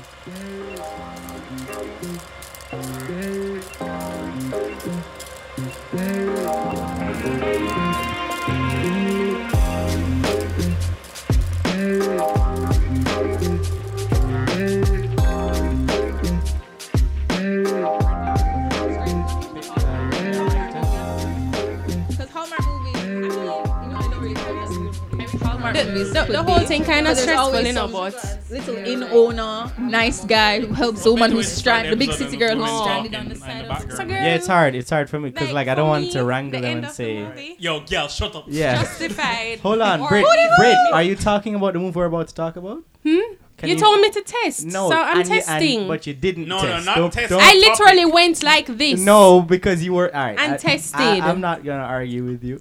Because care. Hallmark The, the, whole be- thing kind of But there's stressful, always you know, but little inn owner, nice guy who helps the woman who's stranded, the big city girl who's stranded on the side of So the girl, Yeah, it's hard. It's hard for me because like, I don't want to wrangle the them and of the say. movie, Yo, girl, shut up. Yeah. Justified. Hold on, Or- Brit. What do you Brit, are you talking about the movie we're about to talk about? Hmm? Can you, told me to test. No, so I'm and you- and- testing. but you didn't. Test. No, no, test. not Don't- test. don't- I literally went like this. No, because you were all right. And I- tested. I, am not gonna argue with you.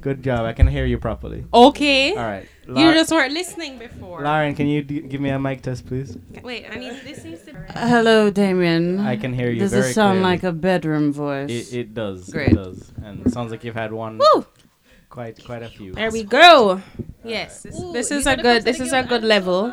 Good job. I can hear you properly. Okay. All right. You just weren't listening before. Lauren, can you d- give me a mic test, please? Wait, I need this needs to. Hello, Damian. I can hear you Does very it sound clearly. like a bedroom voice? It, it does. Great. It does. And it sounds like you've had one. Woo! Quite, quite a few. There we go. Yes, this, Ooh, this is a good. This is a good level.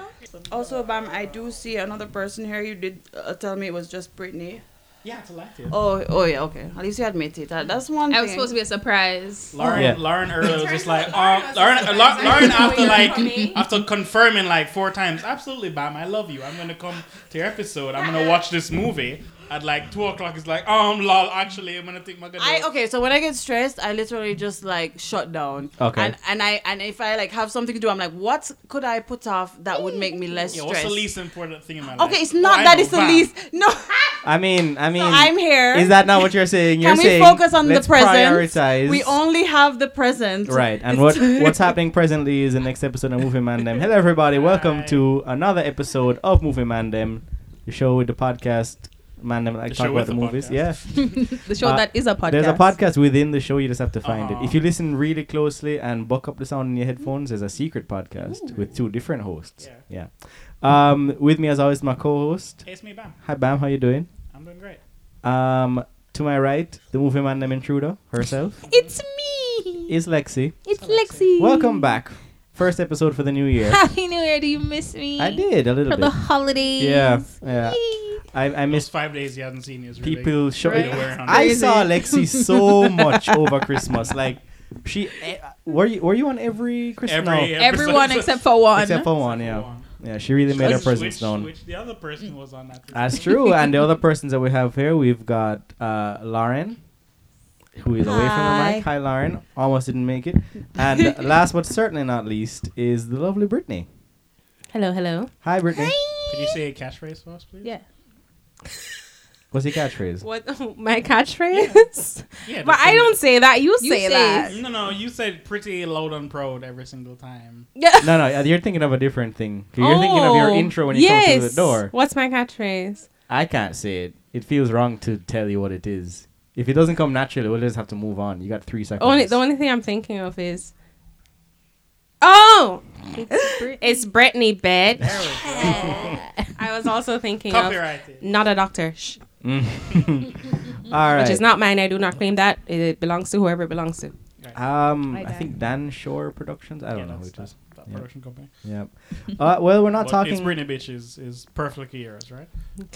Also, Bam, I do see another person here. You did uh, tell me it was just Brittany. Yeah, it's elective. Oh, oh yeah, okay. At least you admit it. That- That's one I thing. was supposed to be a surprise. Lauren, Yeah. Lauren earlier was just like, Lauren oh, was Lauren, just like, La- Lauren after like after confirming like four times, absolutely, Bam, I love you. I'm gonna come to your episode. I'm gonna watch this movie at like two o'clock. It's like, um, lol. Actually, I'm gonna take my good. I okay, so when I get stressed, I literally just like shut down. Okay. And and I and if I like have something to do, I'm like, what could I put off that would make me less Yeah, what's the least important thing in my life? Okay, it's Oh, not I that know, it's the Bam. least. No, I mean, I mean, I'm here. is that not what you're saying? You're Can we saying focus on the present? Prioritize. we only have the present. Right, and what what's happening presently is the next episode of Movie Man Dem. Hello, everybody. Welcome Hi. to another episode of Movie Man Dem, the show with the podcast Man Dem. Like The talk show about with the the movies. podcast. Yeah, The show Uh, that is a podcast. there's a podcast within the show. You just have to find it. If you listen really closely and buck up the sound in your headphones, there's a secret podcast with two different hosts. Yeah. Um, with me as always, my co-host. Hey, it's me, Bam. Hi, Bam. How you doing? I'm doing great. Um, to my right, the Movie Man Dem intruder herself It's me. is Lexy. It's Lexy. Welcome back. First episode for the new year. Happy New Year. Do you miss me? I did a little bit For bit. the holidays. Yeah, yeah. Yay. I, I Those missed five days you haven't seen me is really people showing. really wearing on I saw Lexy so much over Christmas. Like she, eh, were you were you on every Christmas? Every No, episode. Everyone except for one. except for one. Yeah, One. yeah. She really made her presence which, known. Which the other person was on that. That's true. and the other persons that we have here, we've got uh, Lauren, who is away from the Hi. mic. Hi, Lauren. Almost didn't make it. And last but certainly not least is the lovely Brittany. Hello, hello. Hi, Brittany. Could you say a catchphrase for us, please? Yeah. What's your catchphrase? What my catchphrase? Yeah. but I don't say that. You You say say that. that- No, no, you said pretty loud and proud every single time. Yeah. No, no, uh, you're thinking of a different thing. You're thinking of your Oh, intro when you come through the yes. door. What's my catchphrase? I can't say it. It feels wrong to tell you what it is. If it doesn't come naturally, we'll just have to move on. You got three seconds. Only the only thing I'm thinking of is. Oh, it's Brittany, bitch. There we. I was also thinking of not a doctor, shh, Mm. All right. which is not mine. I do not claim that. It belongs to whoever it belongs to. Um, Hi, I think Dan Shore Productions. I don't Yeah, know who that's it is. that, that production company. Yep. Uh, well, we're not But talking. It's Brittany Bitch is, is perfectly yours, right?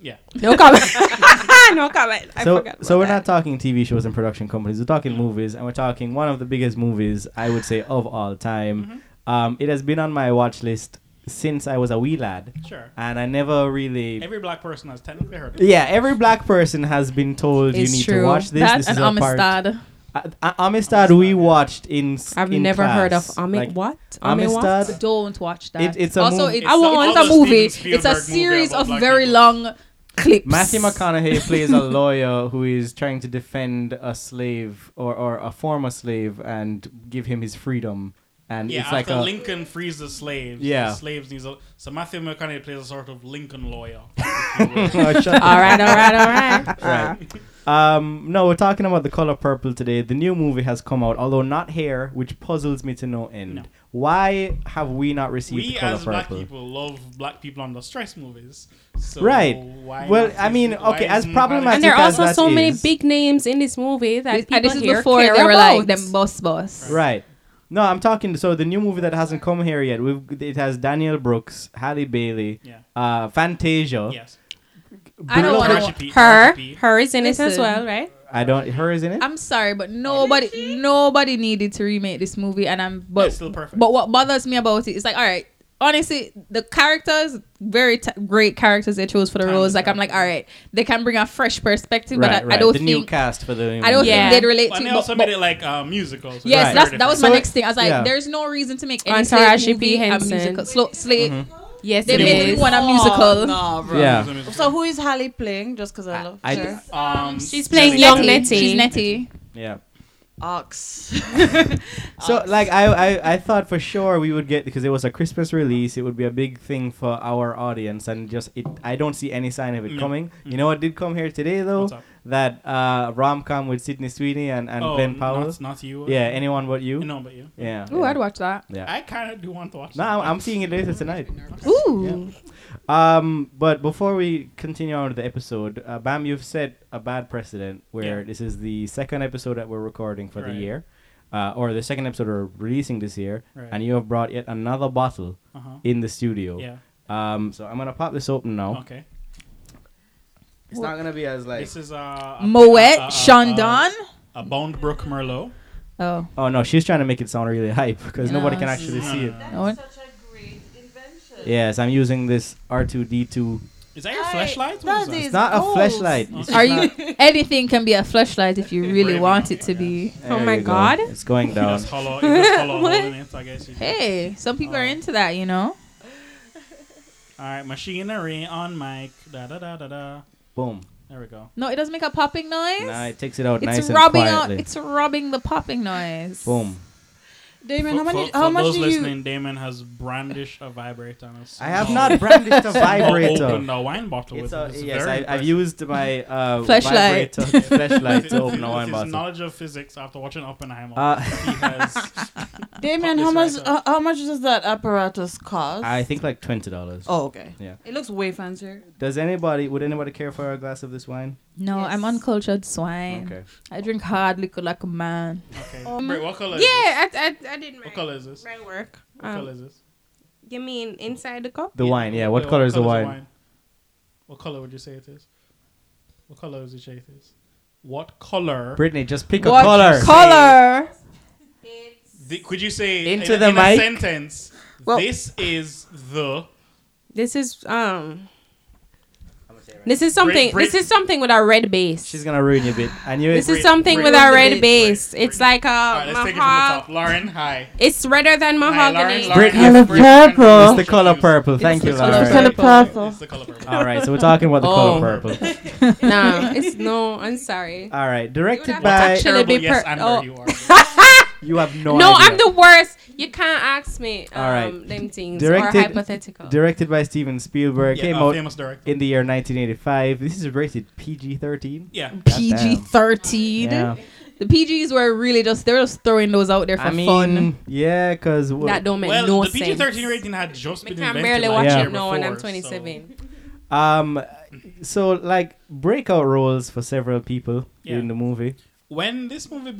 Yeah. No comment. no comment. I so, forgot. so we're that. not talking TV shows and production companies. We're talking movies, and we're talking one of the biggest movies I would say of all time. Mm-hmm. Um, it has been on my watch list since I was a wee lad, Sure. and I never really. Every black person has technically heard of it. yeah, every black person has been told It's you need true. to watch this. That this and is a part. Amistad. Uh, uh, Amistad we watched in. I've in never heard of class. Ami. Like, what? Ami what? Amistad. Don't watch that. It- it's a also, mov- it's, I want a a movie. It's a Spielberg movie series of black very people. long clips. Matthew McConaughey plays a lawyer who is trying to defend a slave or, or a former slave and give him his freedom. And Yeah, it's like after a Lincoln frees the slaves, Yeah. the slaves needs a, so Matthew McConaughey plays a sort of Lincoln lawyer. Shut up. all right, all right, all right. right. Um, no, we're talking about the color purple today. The new movie has come out, although not here, which puzzles me to no end. No. Why have we not received we color as black purple? people love black people under stress movies. So Right. Why Well, I mean, this- okay, as problematic And there are also that so many big names in this movie that and people this is here before care they were about. like them boss boss. Right. No, I'm talking. So the new movie that hasn't come here yet. We've, it has Danielle Brooks, Halle Bailey, Yeah. uh, Fantasia. Yes. I don't want to. Her, her is in it as Listen. well, right? I don't. Her is in it. I'm sorry, but nobody, nobody needed to remake this movie, and I'm But but it's still perfect. But what bothers me about it is like, all right, honestly, the characters, very t- great characters they chose for the roles. Like, I'm like, all right, they can bring a fresh perspective, right, but I, right. I don't the new think, cast for the. I don't Yeah. think they'd relate and to they also But, made but- it like uh, musicals. yes, Right. that's, that was my So- next thing. I was like, yeah. there's no reason to make any On slave Taraji P. movie a Henson. musical. Slow, slave. Mm-hmm. Yes, They it made is. one a musical. No, bro. Yeah. So who is Halle playing? Just because I love I- her. Um, She's playing Nelly- young Nettie. She's Nettie. Yeah. Ox. So like I, I I thought for sure we would get because it was a Christmas release. It would be a big thing for our audience, and just it. I don't see any sign of it No. coming. You know what did come here today though? What's up? That uh, rom com with Sydney Sweeney and and oh, Glen Powell. Not, not you. uh, Yeah, anyone but you. No, but you. Yeah. Ooh, yeah. I'd watch that. Yeah. I kind of do want to watch. No, that. I'm, I'm seeing it later tonight. Ooh. Um, but before we continue on with the episode, uh, Bam, you've set a bad precedent where Yeah. this is the second episode that we're recording for the year, uh, or the second episode we're releasing this year, Right. and you have brought yet another bottle Uh-huh. in the studio. Yeah. Um, so I'm gonna pop this open now. Okay. It's not gonna be as like. This is uh, a Moet a- a- a- Chandon. A Bond Brook Merlot. Oh. Oh no, she's trying to make it sound really hype because nobody can actually see it. Uh, No such a great invention. Yes, I'm using this R2D2. Is that your I- flashlight? What that is that? is- It's not a flashlight. It's Are you? Anything can be a flashlight if you really brave want it to I be. Oh my you go. God. It's going down. it's hollow, it's hollow What? holding it, I guess. Hey, some people are Oh. into that, you know. All right, machinery on mic. Da da da da da. Boom. There we go. No, it doesn't make a popping noise. Nah, it takes it out it's nice and rubbing out. It's rubbing the popping noise. Boom. Damon, For, how, many, for- how for much those do you? listening, Damon has brandished a vibrator on us. I have not brandished a vibrator. Opened a wine bottle It's with a, it. It's yes, I, I've used my uh, Flashlight. flashlight to open a his wine bottle. knowledge of physics after watching Oppenheimer, Uh, he has. Damian, how much? Uh, how much does that apparatus cost? I think like twenty dollars. Oh, okay. Yeah. It looks way fancier. Does anybody? Would anybody care for a glass of this wine? No, Yes. I'm uncultured swine. Okay. I drink hard liquor like a man. Okay. Um, Brit, what color? Is Yeah, this? I, I, I did my, What color is this? my work. What Um, color is this? you mean inside the cup? The wine. Yeah. What Yeah, color is the color's wine? What color would you say it is? What color would you say it is? What color? Brittany, just pick a What color. color? The- could you say Into in, the in a mic? sentence? Well- this is the. This is um. This is something. Brit- this is something with a red base. She's gonna ruin your bit. And you. this is something Brit- with Brit- a red Brit- base. Brit- It's Brit- like a All right, let's take it from the mahog- top. Lauren, hi. It's redder than Hi, mahogany. Lauren. Brit- Lauren, Color Brit- purple. It's the color purple. Thank you, the color purple. purple. It's the color purple. All right, so we're talking about the Oh. color purple. no, it's no. I'm sorry. All right, directed What by. actually Terrible be yes per- and oh. you are. You have no, No, idea. I'm the worst. You can't ask me. Um, All right. Them things Directed- or hypothetical. Directed by Steven Spielberg. Yeah, Came a out famous director. in the year 1985. This is rated PG-13. Yeah. PG thirteen. Yeah. The PGs were really just they were just throwing those out there for I mean, fun. yeah, because that don't make Well, no the sense. PG-13 rating had just been invented. I can barely like watch Yeah. it now when I'm before, so- 27. um, so like breakout roles for several people Yeah. in the movie. When this movie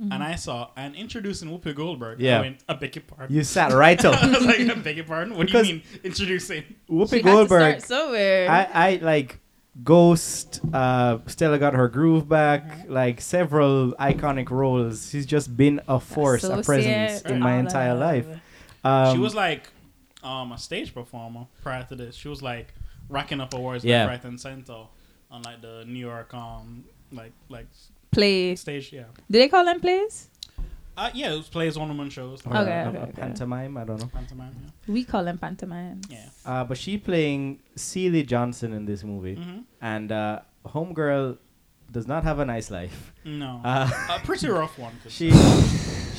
begun, and I saw and introducing Whoopi Goldberg, Yeah. I went, I beg your pardon. You sat right I up. was like, I beg your pardon? What Because- do you mean introducing? Whoopi She had to Goldberg. start somewhere. I, I like Ghost. Uh, Stella got her groove back. Like several iconic roles. She's just been a force, a presence in my entire that. life. Um, she was like um, a stage performer prior to this. She was like racking up awards Yeah. left, right, and center on like the New York um like like Play. stage. Yeah, Do they call them plays? uh, yeah. It was plays one woman shows. or Okay, a- okay, a okay. pantomime. I don't know. Pantomime. We call them pantomime. Yeah. Uh, but she playing Celie Johnson in this movie, yeah. hmm and uh, Homegirl does not have a nice life. No, Uh, a pretty rough one. 'cause- she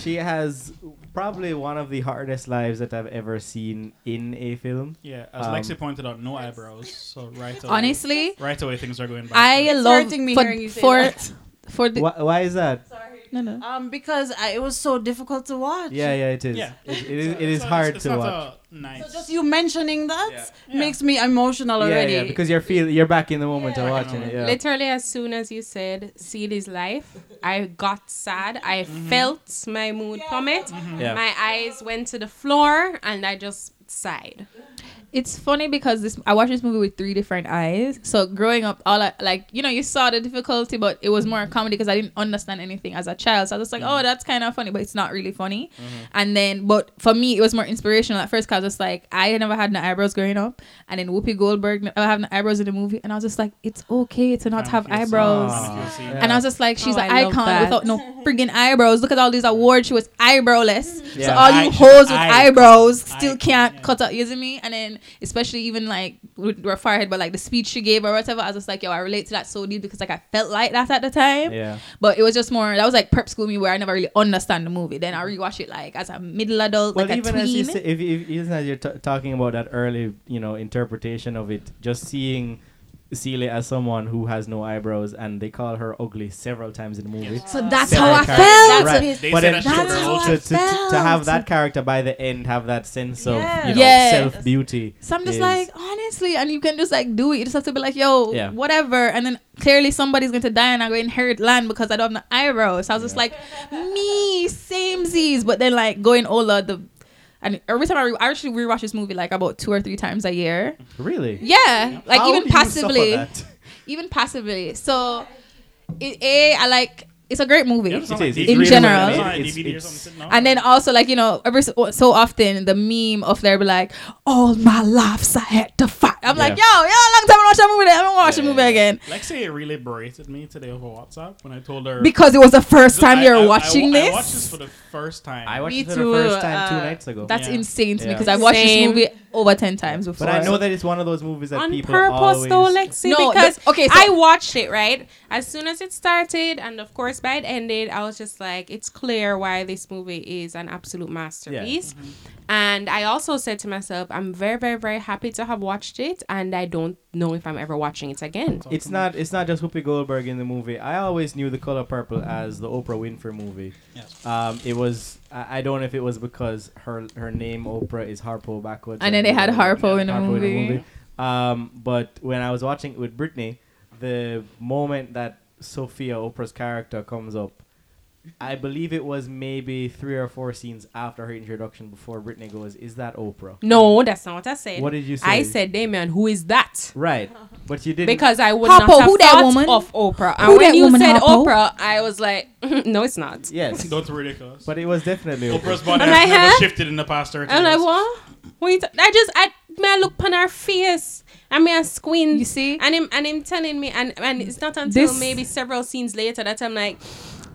she has probably one of the hardest lives that I've ever seen in a film. yeah, as um, Lexy pointed out, no eyebrows. So right away, Honestly, right away things are going back. I It's love hurting me for, hearing you say for that. For the Why, why is that? Sorry. No, no. Um, because I, it was so difficult to watch. Yeah, yeah, it is. Yeah. It, it is. So- It is so hard it's, it's to not watch. A nice. So just you mentioning that Yeah. makes me emotional already. yeah, yeah, because you're feel you're back in the moment of watching it. Yeah. Literally, as soon as you said "Seed life," I got sad. I felt my mood plummet. Yeah. My eyes went to the floor, and I just sighed. It's funny because this I watched this movie with three different eyes. So growing up, all I like, you know, you saw the difficulty, but it was more comedy because I didn't understand anything as a child. So I was just like, oh, that's kind of funny, but it's not really funny. And then, but for me, it was more inspirational at first because it's like I never had no eyebrows growing up, and then Whoopi Goldberg never have no eyebrows in the movie, and I was just like, it's okay to not have eyebrows. kinda Yeah. And I was just like, she's Oh, an I icon without no friggin' eyebrows. Look at all these awards. She was eyebrowless. So all Eye- you hoes with eye- eyebrows still icon, can't yeah. cut out. You see me? And then especially even like with her forehead, but like the speech she gave or whatever, I was just like, yo, I relate to that so deep because like I felt like that at the time. Yeah. But it was just more that was like prep school me where I never really understand the movie. Then I rewatch it like as a middle adult, Well, like a even tween. as you say, if, if even as you're t- talking about that early, you know, interpretation of it, just seeing Celia as someone who has no eyebrows and they call her ugly several times in the movie. so that's Several how I characters- felt. Right. But said then That's how to, I to, to, to have that character by the end have that sense of Yeah. you know, Yes. self beauty. So I'm just is- like, honestly, and you can just like do it. You just have to be like, yo, Yeah. whatever. And then clearly somebody's going to die and I'm going to inherit land because I don't have no eyebrows. So I was just like, me, same Z's. But then like going older, the and every time I, re- I actually rewatch this movie like about two or three times a year. really. Yeah, like How even passively, even passively. So, it, a I like. It's a great movie. Yeah, It like is. DVD. In general. well It's made. on like It's- it's- And then also like you know every so, so often the meme of there be like all my lives I had to fight. I'm like yo Yeah. yo long time I watch that movie. I'm gonna watch Yeah, the movie again Lexy say it really berated me today over WhatsApp when I told her because it was the first time I- you're I- I- watching I, this. watched this for the first time. I watched Me it for too, the first time two uh, nights ago. That's Yeah. insane to me because I've watched Same. this movie over ten times before. but I know that it's one of those movies that On people purpose, always. though, Lexy, No, because the- okay, so- I watched it right as soon as it started, and of course by it ended. I was just like, it's clear why this movie is an absolute masterpiece. And I also said to myself, I'm very, very, very happy to have watched it, and I don't know if I'm ever watching it again. It's not. It's not just Whoopi Goldberg in the movie. I always knew The Color Purple as the Oprah Winfrey movie. Yes. Um, it was. I, I don't know if it was because her her name Oprah is Harpo backwards. And then they had Harpo in the movie. Um, but when I was watching it with Brittany, the moment that Sophia Oprah's character comes up, I believe it was maybe three or four scenes after her introduction before Brittany goes, "Is that Oprah?" No, that's not what I said. What did you say? I said, Damian, who is that? Right, but you didn't. Because I would Harpo, not have who that thought woman? of Oprah. Who And when you woman, said Harpo? Oprah, I was like, no, it's not. yes, Don't be ridiculous. but it was definitely Oprah. Oprah's body I'm has like, never huh? shifted in the past 30 I'm years. like, what? What you t- I just, I, me I look upon her face. and me a squint. You see? And him, and him telling me, and, and it's not until This- maybe several scenes later that I'm like,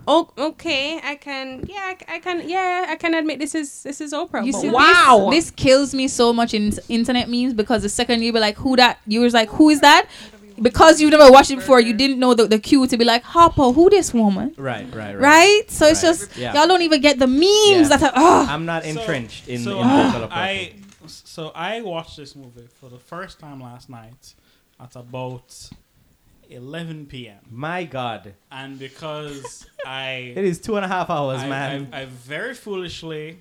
oh, okay, I can, yeah, I, I can, yeah, I can admit this is, this is Oprah. You see, wow. this, this kills me so much in internet memes because the second you be like, "Who that?" You was like, "Who is that?" Because you've never watched it before, you didn't know the, the cue to be like, "Harpo, who this woman?" Right, right, right. Right? So it's just Yeah. y'all don't even get the memes Yeah. that are. Oh. I'm not So- entrenched in, so in I- the color. I so I watched this movie for the first time last night at about 11 p.m. My God, and because I it is two and a half hours, I, man. I, I very foolishly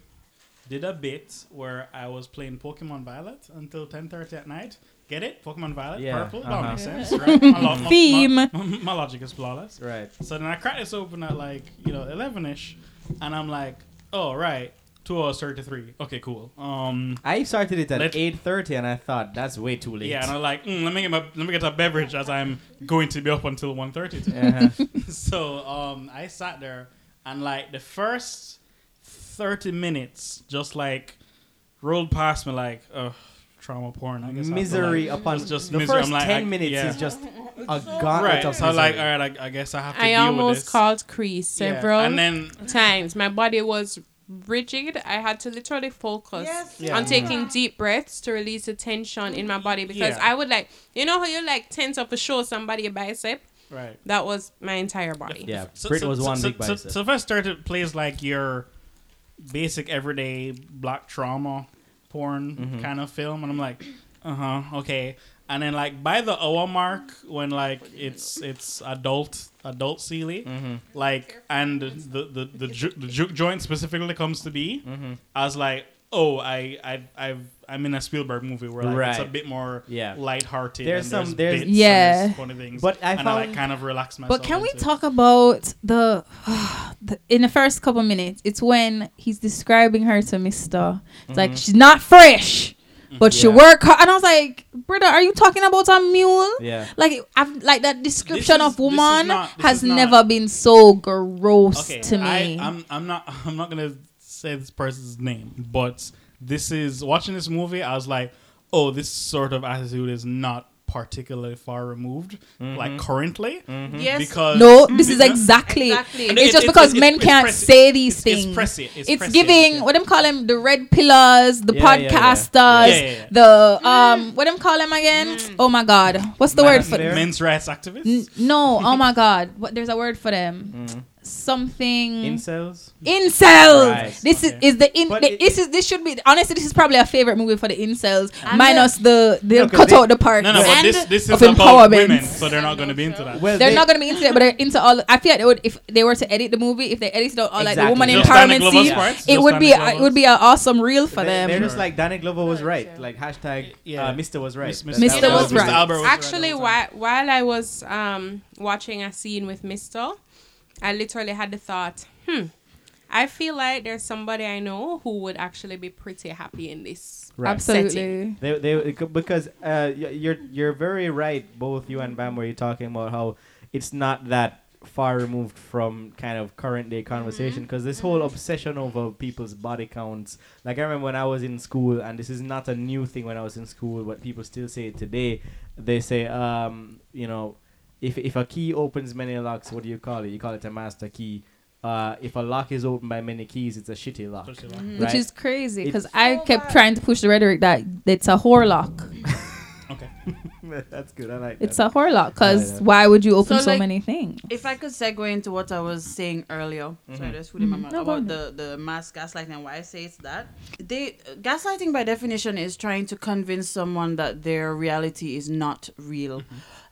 did a bit where I was playing Pokemon Violet until 10:30 at night. Get it? Pokemon Violet, Yeah, purple. That uh-huh. makes sense, right? My, lo- my- Theme. My, my logic is flawless. right. So then I cracked this open at like you know 11ish, and I'm like, oh right, two hours 33. Okay, cool. Um. I started it at eight thirty, and I thought that's way too late. Yeah, and I'm like, mm, let me get my, let me get a beverage as I'm going to be up until 1.30 today. Uh-huh. so um, I sat there and like the first thirty minutes just like rolled past me like uh trauma porn. I guess I have to, misery like, upon just the misery. first I'm like, ten I- minutes yeah. is just a gauntlet right. of So I'm like, all right, I, I guess I have to I deal with almost this. called Crease Yeah, several and then times. My body was rigid. I had to literally focus Yes. Yeah. on taking deep breaths to release the tension in my body because Yeah. I would like, you know how you like tense up to show somebody a bicep? right. That was my entire body. yeah, So, Brit so, was so, one so, big bicep. so if I started plays like your basic everyday black trauma porn Mhm. kind of film, and I'm like, uh huh, okay. And then like by the hour mark when like it's it's adult adult Celie, Mm-hmm. like and the the the, ju- the juke joint specifically comes to be, Mm-hmm. I was like, oh, I I I've I'm in a Spielberg movie where like it's a bit more Yeah. lighthearted. There's and some- there's, there's- bits and Yeah. there's funny things. But I and I like kind of relax myself. But can we into it. talk about the, the in the first couple minutes? It's when he's describing her to Mister. It's like she's not fresh, but she Mm-hmm. Work hard. And I was like, brother, are you talking about a mule? Yeah. Like I've like that description is- of woman not- has is not- never been so gross okay, to me. I, I'm I'm not I'm not gonna say this person's name, but this is watching this movie. I was like, oh, this sort of attitude is not particularly far removed, like mm-hmm. currently, mm-hmm. Yes. because no, mm-hmm. this is exactly. Exactly. It's It- just it- because it- men can't pressy. say these It's- it's things. pressy. It's It's pressy, giving yeah. what them call them the red pillars, the Yeah, yeah, yeah. podcasters, Yeah, yeah, yeah. the um mm. what them call them again? Mm. Oh my god, what's the word for Manosphere. them? men's rights activists. N- no, oh my god, what? There's a word for them. Mm. Something Incels. incels. Right. This Okay. is is the in. The- it- this is this should be honestly. This is probably a favorite movie for the incels, And minus the they No, 'cause cut they- out the part. No, no, but this this of is about empowerment. women, so they're not going to be into that. Well, They're they- not going to be into it, but they're into all. I feel like they would if they were to edit the movie. If they edited out all like the woman Just empowerment scene, parts? it would be a, it would be an awesome reel for they, them. They're just like Danny Glover was right. Like hashtag Yeah. uh, Mister was right. Miss- That's Miss- how Mr. was right. Albert was right Actually, all the time. while while I was um watching a scene with Mister, I literally had the thought, hmm, I feel like there's somebody I know who would actually be pretty happy in this. Right. Absolutely. They, they, because uh, you're you're very right, both you and Bam, where you're talking about how it's not that far removed from kind of current day conversation. Because this whole obsession over people's body counts, like I remember when I was in school, and this is not a new thing when I was in school, but people still say it today. They say, um, you know, if if a key opens many locks, what do you call it? You call it a master key. Uh, if a lock is opened by many keys, it's a shitty lock. Just, you know. Which is crazy because It's- I kept trying to push the rhetoric that it's a whore lock. Okay. That's good. I like It's that. a whore lock because Yeah. why would you open So, so, like, many things? If I could segue into what I was saying earlier, sorry, Mhm. there's food in my Mhm. No, about the the mass gaslighting and why I say it's that. They gaslighting by definition is trying to convince someone that their reality is not real,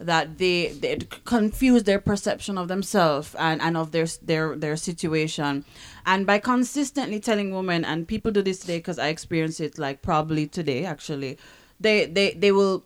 that they they confuse their perception of themselves and and of their their their situation, and by consistently telling women and people do this today because I experience it like probably today actually, they they they will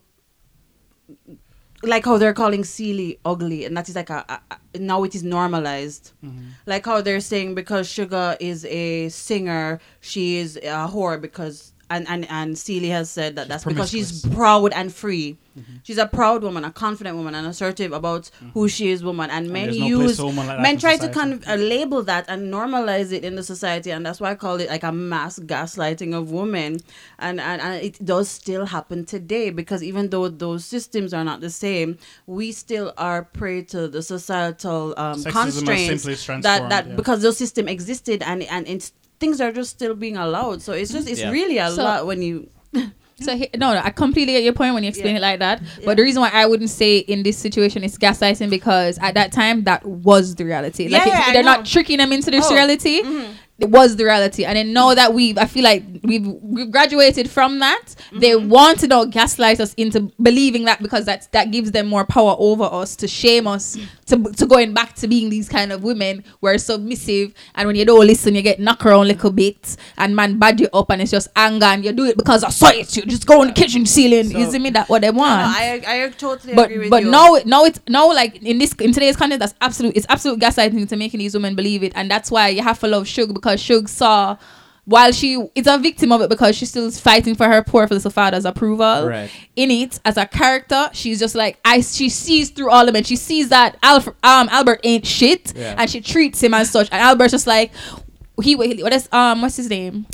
like how they're calling Celie ugly, and that is like a, a, a- now it is normalized. Mm-hmm. Like how they're saying because Sugar is a singer, she is a whore because and and and Celie has said that that's because she's proud and free. She's a proud woman, a confident woman, and assertive about who she is, woman. And men there's no use for a woman like men try to society. con- uh, label that and normalize it in the society, and that's why I call it like a mass gaslighting of women. And and, and it does still happen today because even though those systems are not the same, we still are prey to the societal um, constraints that that yeah. because those system existed and and it's things are just still being allowed. So it's just it's Yeah. really a So- lot when you So he, no, no, I completely get your point when you explain Yeah. it like that. Yeah. But the reason why I wouldn't say in this situation it's gaslighting because at that time that was the reality. Yeah, like it- yeah, they're not tricking them into this Oh. reality. Mhm. It was the reality, and then know that we've, I feel like we've we've graduated from that. They Mm-hmm. want to now gaslight us into believing that because that's that gives them more power over us to shame us to to going back to being these kind of women who are submissive, and when you don't listen, you get knocked around a little bit, and man bad you up, and it's just anger, and you do it because I saw it. You just go on the kitchen ceiling. So- see me that what they want no, I I totally but agree with but you. now now it's now like in this in today's content that's absolute it's absolute gaslighting to making these women believe it and that's why you have to love sugar because Shug saw while she is a victim of it because she's still fighting for her poor little father's approval Right. in it as a character she's just like I she sees through all of it she sees that Alf, um Albert ain't shit Yeah. and she treats him as such and Albert's just like he what is um what's his name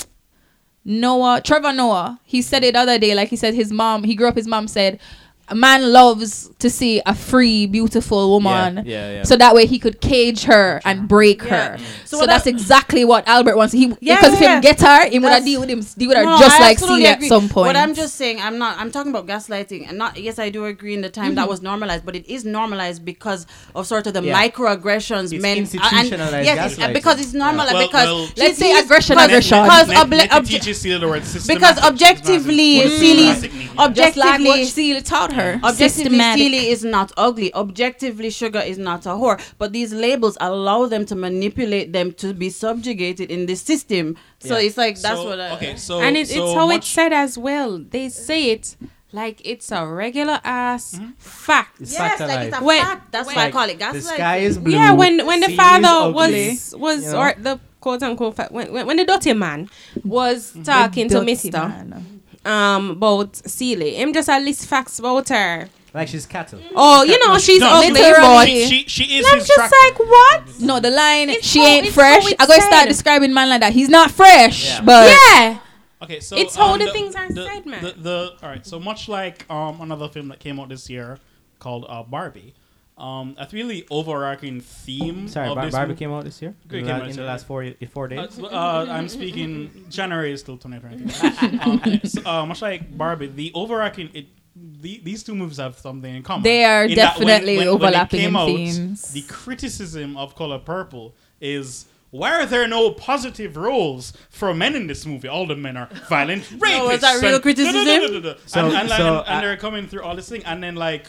Noah, Trevor Noah, he said it the other day. Like he said, his mom, he grew up. His mom said, "A man loves to see a free, beautiful woman, Yeah, yeah, yeah. so that way he could cage her and break Yeah. her." Mm. So So, that's I- exactly what Albert wants. He Yeah, because yeah, if him get her, he would have That's- deal with him, deal with her No, just I like absolutely Celia at some point. What I'm just saying, I'm not. I'm talking about gaslighting, and not. Yes, I do agree. In the time Mm-hmm. that was normalized, but it is normalized because of sort of the Yeah. microaggressions It's men uh, institutionalized yes, uh, gaslighting. because it's normalized Well- because well- Let's say he's- aggression, because- aggression. because Net- obli- Net- obje- teaches the word because objectively, Systematic. Celie's Systematic. Just like what Objectively, Celia taught her. Objectively, Systematic. Steely is not ugly. Objectively, Sugar is not a whore. But these labels allow them to manipulate them to be subjugated in the system. So Yeah. it's like that's So, what. I, okay, so and it, so it's how it's said as well. They say it like it's a regular ass Mm-hmm. fact. It's yes, fact like it's a. When- fact. That's when- why I call it the gaslighting. sky is blue. Yeah, when when the father was was you know? or the quote unquote fa- when, when when the dirty man was talking to Mister man. Um about Celie, him just a list facts about her. like she's cattle. Oh, you know she's no, ugly, but she, she, she is I'm just tractor. like what? No, the line It's she how- ain't fresh. how I'm gonna start describing man like that. He's not fresh, Yeah. but yeah, Okay, so It's how um, the things are the, said, man. The, the all right, so much like um another film that came out this year called uh, Barbie, um a really overarching theme. Sorry, of Bar- this Barbie movie- came out this year. It In, came out la- this in the last four four Uh, days. so, uh, I'm speaking January is still 2020. um, so, uh, much like Barbie, the overarching it. The, these two movies have something in common. They are In that when- definitely when- when overlapping came in out, themes. The criticism of Color Purple is why are there no positive roles for men in this movie? All the men are violent rapists. No, is that real criticism? So- and, and, so and, and they're coming through all this thing, and then like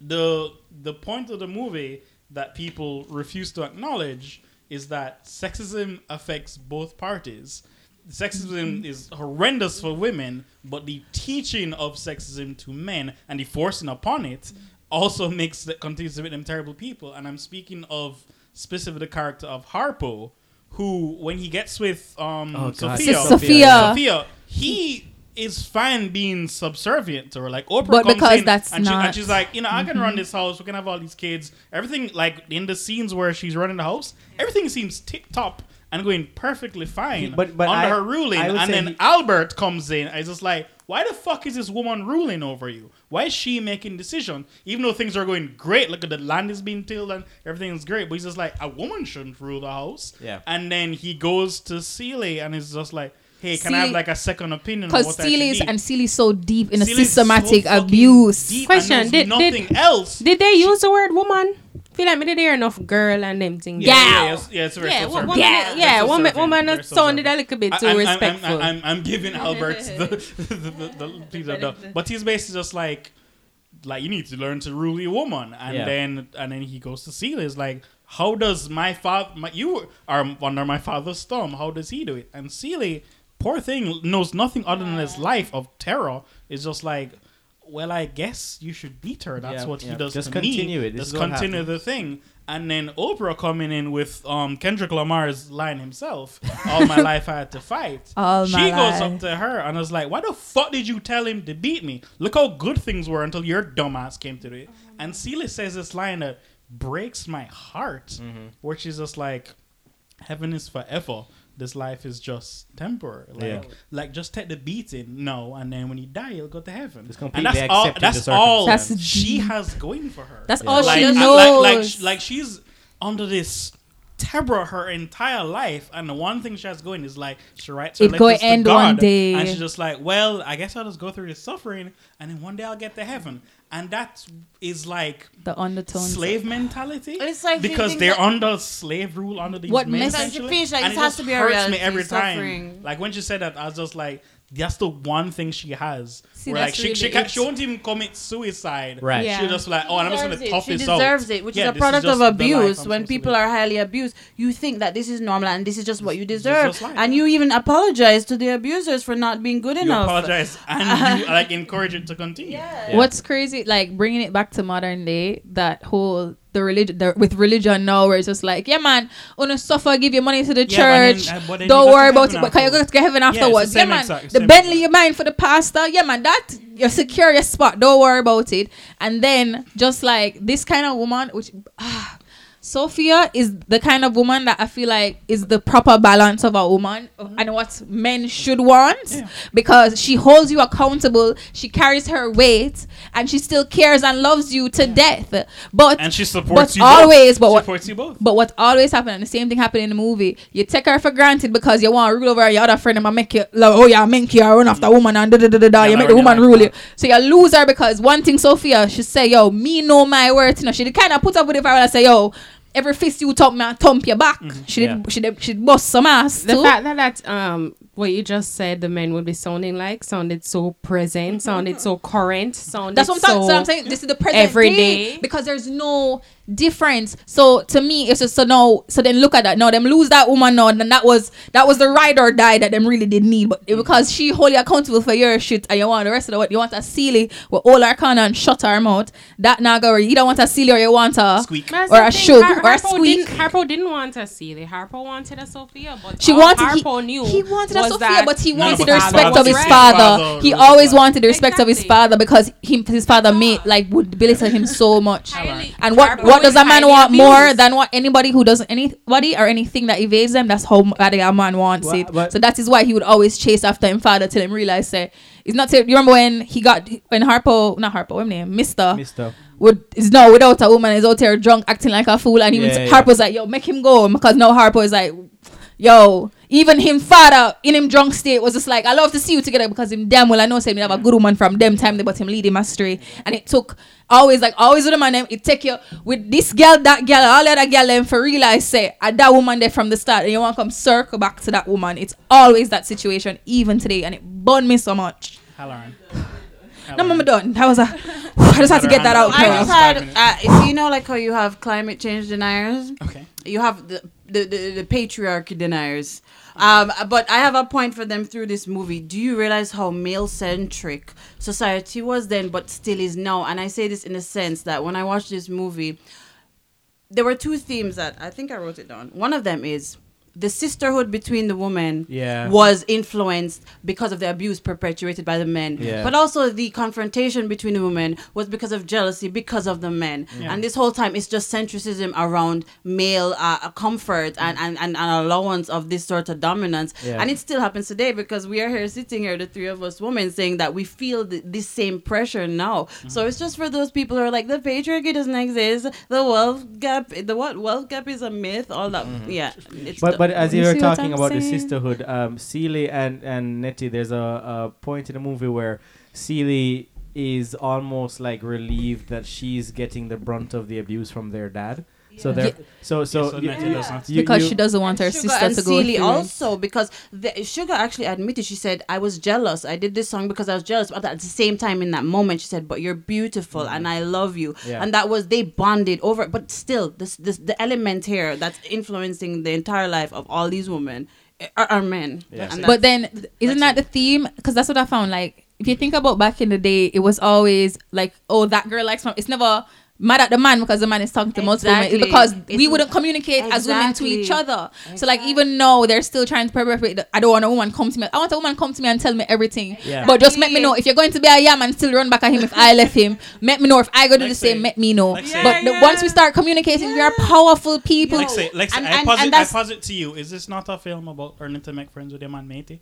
the the point of the movie that people refuse to acknowledge is that sexism affects both parties. Sexism is horrendous for women, but the teaching of sexism to men and the forcing upon it also makes that continues to make them terrible people. And I'm speaking of specifically the character of Harpo, who when he gets with um Oh, God. Sophia, Sophia. Sophia, he is fine being subservient to her. Like Oprah But comes because in that's and, she, and she's like, you know, I can run mm-hmm. this house. We can have all these kids. Everything like in the scenes where she's running the house, everything seems tip top and going perfectly fine But- but under I- her ruling. And then he- Albert comes in. and It's just like, why the fuck is this woman ruling over you? Why is she making decisions? Even though things are going great, look at the land is being tilled and everything is great. But he's just like, a woman shouldn't rule the house. Yeah. And then he goes to Celie and is just like, hey, can I have like a second opinion? because what I should Steely's do? and Steely's so deep in a systematic so abuse. deep Question, and knows did- nothing did- else. Did they use the word woman? Feel like me did hear enough girl and them things. yeah, Gal. yeah, yes, yeah, it's very Yeah, self-serving. woman, yeah, Very yeah, woman, self-serving. woman Very that sounded a little bit too I'm- I'm- respectful. I'm, I'm, I'm giving Albert the, the, the, the, the, but he's basically just like, like you need to learn to rule your woman, and Yeah. then and then he goes to Celia. Like, how does my father, my, you are under my father's thumb? How does he do it? And Celia, poor thing, knows nothing other than his life of terror. Is just like. Well, I guess you should beat her. That's Yeah, what he does. Just to me. continue it. This Just continue the thing. And then Oprah coming in with um, Kendrick Lamar's line himself. All my life I had to fight. All she goes life. up to her and I was like, "Why the fuck did you tell him to beat me? Look how good things were until your dumbass came to it." And Celia says this line that breaks my heart, where she's just like, "Heaven is forever." This life is just temporary. Like, Yeah. like just take the beating, no, and then when you die, you'll go to heaven. Just and that's all. That's all circumstance. she has going for her. That's Yeah. all like, she knows. like, like, like she's under this terror her entire life, and the one thing she has going is like she writes her It go letters to end God, one day. and she's just like, well, I guess I'll just go through this suffering, and then one day I'll get to heaven, and that is like the undertone slave mentality. It's like because they're that- under slave rule under these What men. mess- Like, feels like and it it has just to be a hurts me reality, every time. suffering. Like when she said that, I was just like, that's the one thing she has. See, where like that's she she, can't, she won't even commit suicide. Right. Yeah. She just like, oh, and I'm just gonna deserves it. tough She this out. She deserves it, which Yeah, is a product just of abuse. When people are highly abused, you think that this is normal and this is just what you deserve, just life. and you even apologize to the abusers for not being good You enough. apologize and you like encourage it to continue. Yeah. What's crazy, like bringing it back to modern day, that whole the religion the, with religion now, where it's just like, yeah, man, wanna suffer, give your money to the Yeah, but then- church. uh, Don't worry about it, heaven but can you go afterwards. to heaven Yeah, it's the afterwards? Yeah, same man. exact- the same Bentley exact. you mine for the pastor, yeah, man. That you secure your spot. Don't worry about it. And then just like this kind of woman, which ah, Sophia is the kind of woman that I feel like is the proper balance of a woman mm-hmm. and what men should want Yeah. because she holds you accountable, she carries her weight, and she still cares and loves you to death. But And she supports but you always, both. but what supports you both. but what always happened, and the same thing happened in the movie. You take her for granted because you want to rule over your other friend and ma make you like, oh yeah, make you run after woman and da da da da da. You make the woman rule you. So you lose her because one thing Sophia she say, yo, me know my worth. You know, she kind of put up with it for her and say, yo, every fist you thump me, thump your back. She did, Yeah. she did, she bust some ass The too. fact that that um what you just said the men would be sounding like sounded so present, sounded so current, sounded That's what I'm, so talking, so I'm saying. This is the present every day, day. because there's no difference. So to me, it's just so now. So then look at that. Now them lose that woman now, and that was that was the ride or die that them really did need. But mm. because she wholly accountable for your shit, and you want the rest of the what you want a Celie with all our corner and shut her mouth. That naga, or you don't want a Celie or you want a Squeak. Or a thing, shug Har- or a Harpo squeak. Didn't, Harpo didn't want a Celie. Harpo wanted a Sophia, but She all wanted he, Harpo knew he wanted a Sophia, but he wanted but the respect of his right. father. Father He was always right. wanted the respect of his father because he, his father made like would belittle him so much. Highly- And what Harpo what does a man highly want more than what anybody who doesn't anybody or anything that evades them? That's how bad a man wants Well, it. but- so that is why he would always chase after him father till him realize say it's not. Till, you remember when he got when Harpo not Harpo what name Mister Mister. would is now without a woman is out there drunk acting like a fool and even Yeah, yeah. Harpo's like yo make him go because now Harpo is like yo even him father in him drunk state was just like I love to see you together because him damn well I know say me have a good woman from them time they but him lead him astray and it took always like always with the man it take you with this girl that girl all the other girl them for realize say at that woman there from the start and you want to come circle back to that woman it's always that situation even today and it burned me so much Halloran. no mama done that was a I just had to get that out I girl. just had, uh, if you know, like how you have climate change deniers, Okay. you have the the, the, the patriarchy deniers. Um, but I have a point for them through this movie. Do you realize how male centric society was then, but still is now? And I say this in the sense that when I watched this movie, there were two themes that I think I wrote it down. One of them is the sisterhood between the women Yeah. was influenced because of the abuse perpetuated by the men. Yeah. But also the confrontation between the women was because of jealousy, because of the men. Yeah. And this whole time it's just centricism around male uh, comfort and, mm. and, and, and allowance of this sort of dominance. Yeah. And it still happens today because we are here sitting here, the three of us women, saying that we feel th- this same pressure now. Mm. So it's just for those people who are like, the patriarchy doesn't exist, the wealth gap, the what wealth gap is a myth, all that. Mm-hmm. Yeah. It's But the- but as You you were talking about the sisterhood, um, Celie and and Nettie, there's a, a point in the movie where Celie is almost like relieved that she's getting the brunt of the abuse from their dad. So they're so so, so you- Nettie you- does not- you- because you- she doesn't want her sister and to go Celie through. it. also because the, Sugar actually admitted she said I was jealous. I did this song because I was jealous, but at the same time in that moment she said, "But you're beautiful and I love you," Yeah. and that was they bonded over. it. But still, this this the element here that's influencing the entire life of all these women eh, are, are men. Yeah. And But then, isn't that the theme? Because that's what I found. Like, if you think about back in the day, it was always like, oh, that girl likes. My, it's never mad at the man because the man is talking to multiple men. It's Exactly. because we wouldn't communicate as women to each Exactly. other. So like, even now they're still trying to perpetuate. The, I don't want a woman come to me. I want a woman come to me and tell me everything. Yeah. But just let me know if you're going to be a yam and still run back at him if I left him. Let me know if I go do Like the same. say- Let me know. like say- but the, Yeah, once we start communicating, we are powerful people. Like say, like say, And- I and- posit, and I that's- posit to you. Is this not a film about learning to make friends with your man, matey?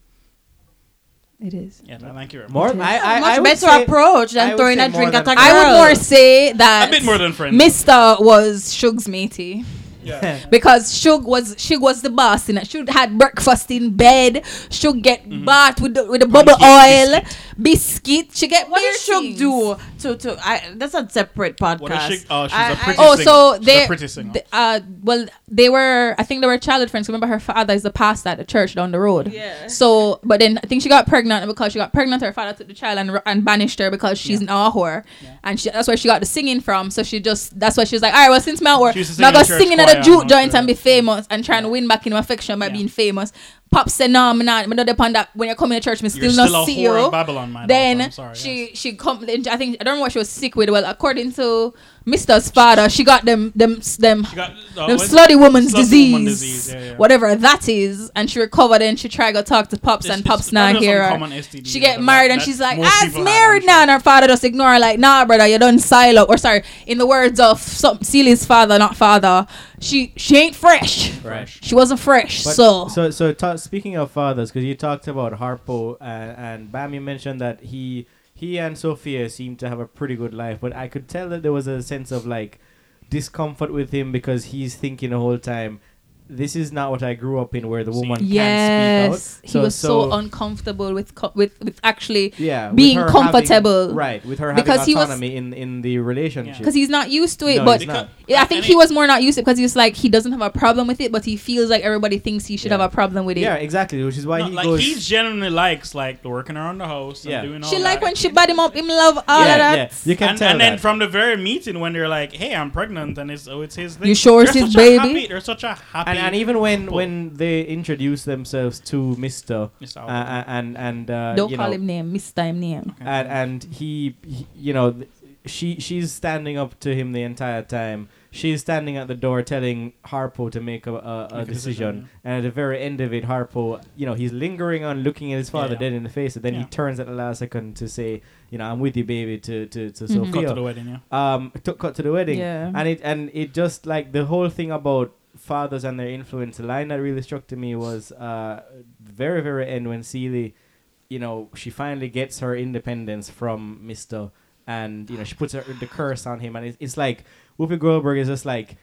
It is. Yeah, thank you. Very more. Okay. I, I, much I better approach than would throwing a drink at a than- girl. I would more say that A bit more than friends. Mister was Shug's matey. Yeah. because Shug was Shug was the boss in it. Shug had breakfast in bed. Shug get mm-hmm. bath with the with the bubble oil, biscuit. She get What beer does Shug things. do to to? I that's a separate podcast. What is she? Oh, she's I- a I- pretty Oh, singer. so She's they, a pretty singer. th- uh, well, they were. I think they were childhood friends. Remember, her father is the pastor at the church down the road. Yeah. So, but then I think she got pregnant, because she got pregnant, her father took the child and and banished her because she's Yeah. now a whore, Yeah. and she, that's where she got the singing from. So she just that's why she was like, all right, well, since my a whore, She used to I'm gonna church singing at a juke joint and be famous and trying to win back in my affection by Yeah. being famous. Pop said, no, I'm not. I'm not upon that. When you're coming to church, me still still not see you of Babylon, then sorry, she yes. she come I think I don't know what she was sick with. Well, according to Mister's father, she got them them them got uh, them slutty woman's slutty disease, woman disease, yeah, yeah. whatever that is, and she recovered. And she tried to talk to pops, It's- and pops not probably here. some STD She get that- married, and she's like, most "Ah, people have, married now," and her father just ignore her, like, "Nah, brother, you done silo." Or sorry, in the words of some Celia's father, not father, she she ain't fresh. Right. She wasn't fresh, But- so. so so ta- speaking of fathers, because you talked about Harpo and, and Bam, you mentioned that he he and Sophia seemed to have a pretty good life, but I could tell that there was a sense of like discomfort with him because he's thinking the whole time, this is not what I grew up in, where the See. woman can't speak out. he was so, uncomfortable with co- with with actually yeah, with being her having- comfortable. right? With her Because having he was- autonomy in in the relationship. because he's not used to it. No, but he's I think he was more not used to it because he's like he doesn't have a problem with it, but he feels like everybody thinks he should Yeah. have a problem with it. yeah, exactly. Which is why No, he like goes. he genuinely likes like working around the house and Yeah. doing all she that. like when she bad him up, him love all yeah, of that. yeah, you can and, tell and then from the very meeting when they're like, "Hey, I'm pregnant," and it's oh, it's his thing. You sure it's his baby? happy- they're such a happy. And, and even when couple. when they introduce themselves to Mister, Mr. uh, and and uh, Don't you call know, him name, Mister him name. and and he, he you know th- she she's standing up to him the entire time she's standing at the door telling harpo to make a, a, a Make a decision decision, and at the very end of it harpo you know he's lingering on looking at his father Yeah. dead in the face and then he turns at the last second to say you know i'm with you baby to to, to Mhm. cut to the wedding, yeah. um to cut to the wedding Yeah. and it and it just like the whole thing about fathers and their influence the line that really struck to me was uh very very end when Celie you know she finally gets her independence from Mr. and you know she puts her, the curse on him and it's, it's like Whoopi Goldberg is just like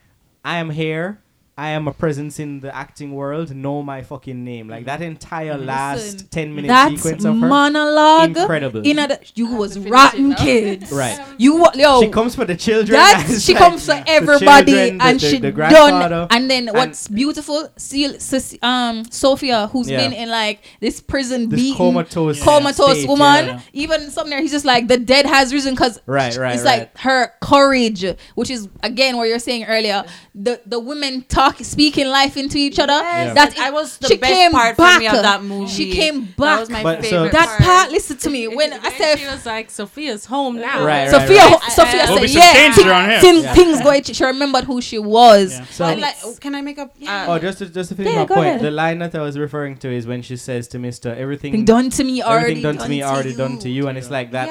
I am here I am a presence in the acting world know my fucking name like that entire last 10 minute That's sequence of her monologue. incredible In a, you have was rotten kids. Right. You wa- yo. she comes for the children That's she it's comes for everybody, children, and the- she the done. And then what's beautiful, see, Sis- um, Sophia, who's Yeah. been in like this prison this beaten, comatose Yeah. comatose state, woman. yeah. Even something there, he's just like the dead has risen because Right, right, It's right. like her courage, which is again what you're saying earlier. The the women talk, speaking life into each other. Yes, That I was the she best came part back. for me of that movie. She came That back. was my But so- that part. part, listen to me. When I said she was like, Sophia's home now. Right, right. Sophia, right. Sophia I- I- There'll be said, yeah, change thing- around here. thing- Yeah. things going. She remembered who she was. Yeah. So- like, oh, can I make up? Uh, Oh, just to, just to finish Yeah, my point, ahead. the line that I was referring to is when she says to Mister, "Everything, done to me already. everything done to me, already done to you," and it's like that.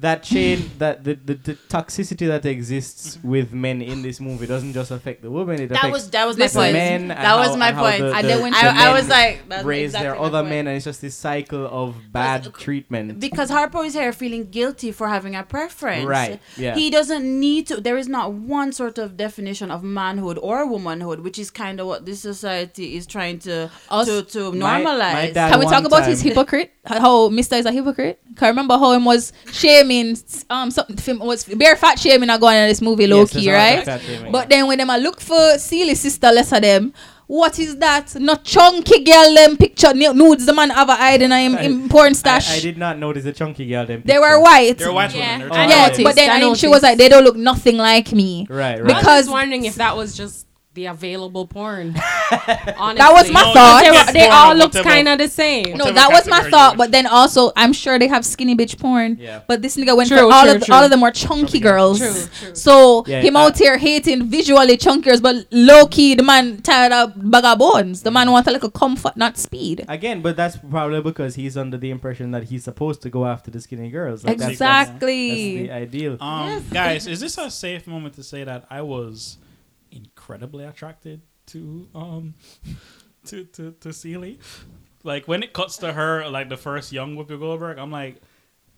Yes. That, that chain, that the, the, the toxicity that exists with men in this movie doesn't just affect the woman; it that affects was that was my Listen, point. men. and that was how- my point. the- And the- then when the she- I, I men was like, that's raise exactly their other point. men, and it's just this cycle of bad treatment. because Harpo is here feeling guilty for having a preference. Right, yeah. He doesn't need to. There is not one sort of definition of manhood or womanhood, which is kind of what this society is trying to Us- to, to normalize. my dad- Can we talk about his hypocrite? How Mister is a hypocrite? Can I remember how him was shaming um something film was bare fat shaming I going in this movie low Yes, key, there's a lot of right? But then when them I look for Celie sister less of them, what is that? Not chunky girl them picture nu- nudes the man have a hide in him, I- him porn stash. I, I did not notice a chunky girl. Them they were white. They're white Yeah. women. Oh, They're yeah, but then I and she was like, they don't look nothing like me. Right, right. Because- I was wondering if that was just the available porn. Honestly. That was my No, thought. They, get were- they porn all of looked whatever- kind of the same. No, Whatever that was my category thought. you But then also, I'm sure they have skinny bitch porn. Yeah. But this nigga went True, for all true, of true. all of them were chunky Chunky girls. True, true. So Yeah, him uh, out here hating visually chunky girls, but low key the man tired of bag of bones. The man wants a little comfort, not speed. Again, but that's probably because he's under the impression that he's supposed to go after the skinny girls. Like, that's- that's- exactly. That's, the ideal. Um, Yes. guys, is this a safe moment to say that I was incredibly attracted to um to to to Celie? Like when it cuts to her, like the first young Whoopi Goldberg, I'm like,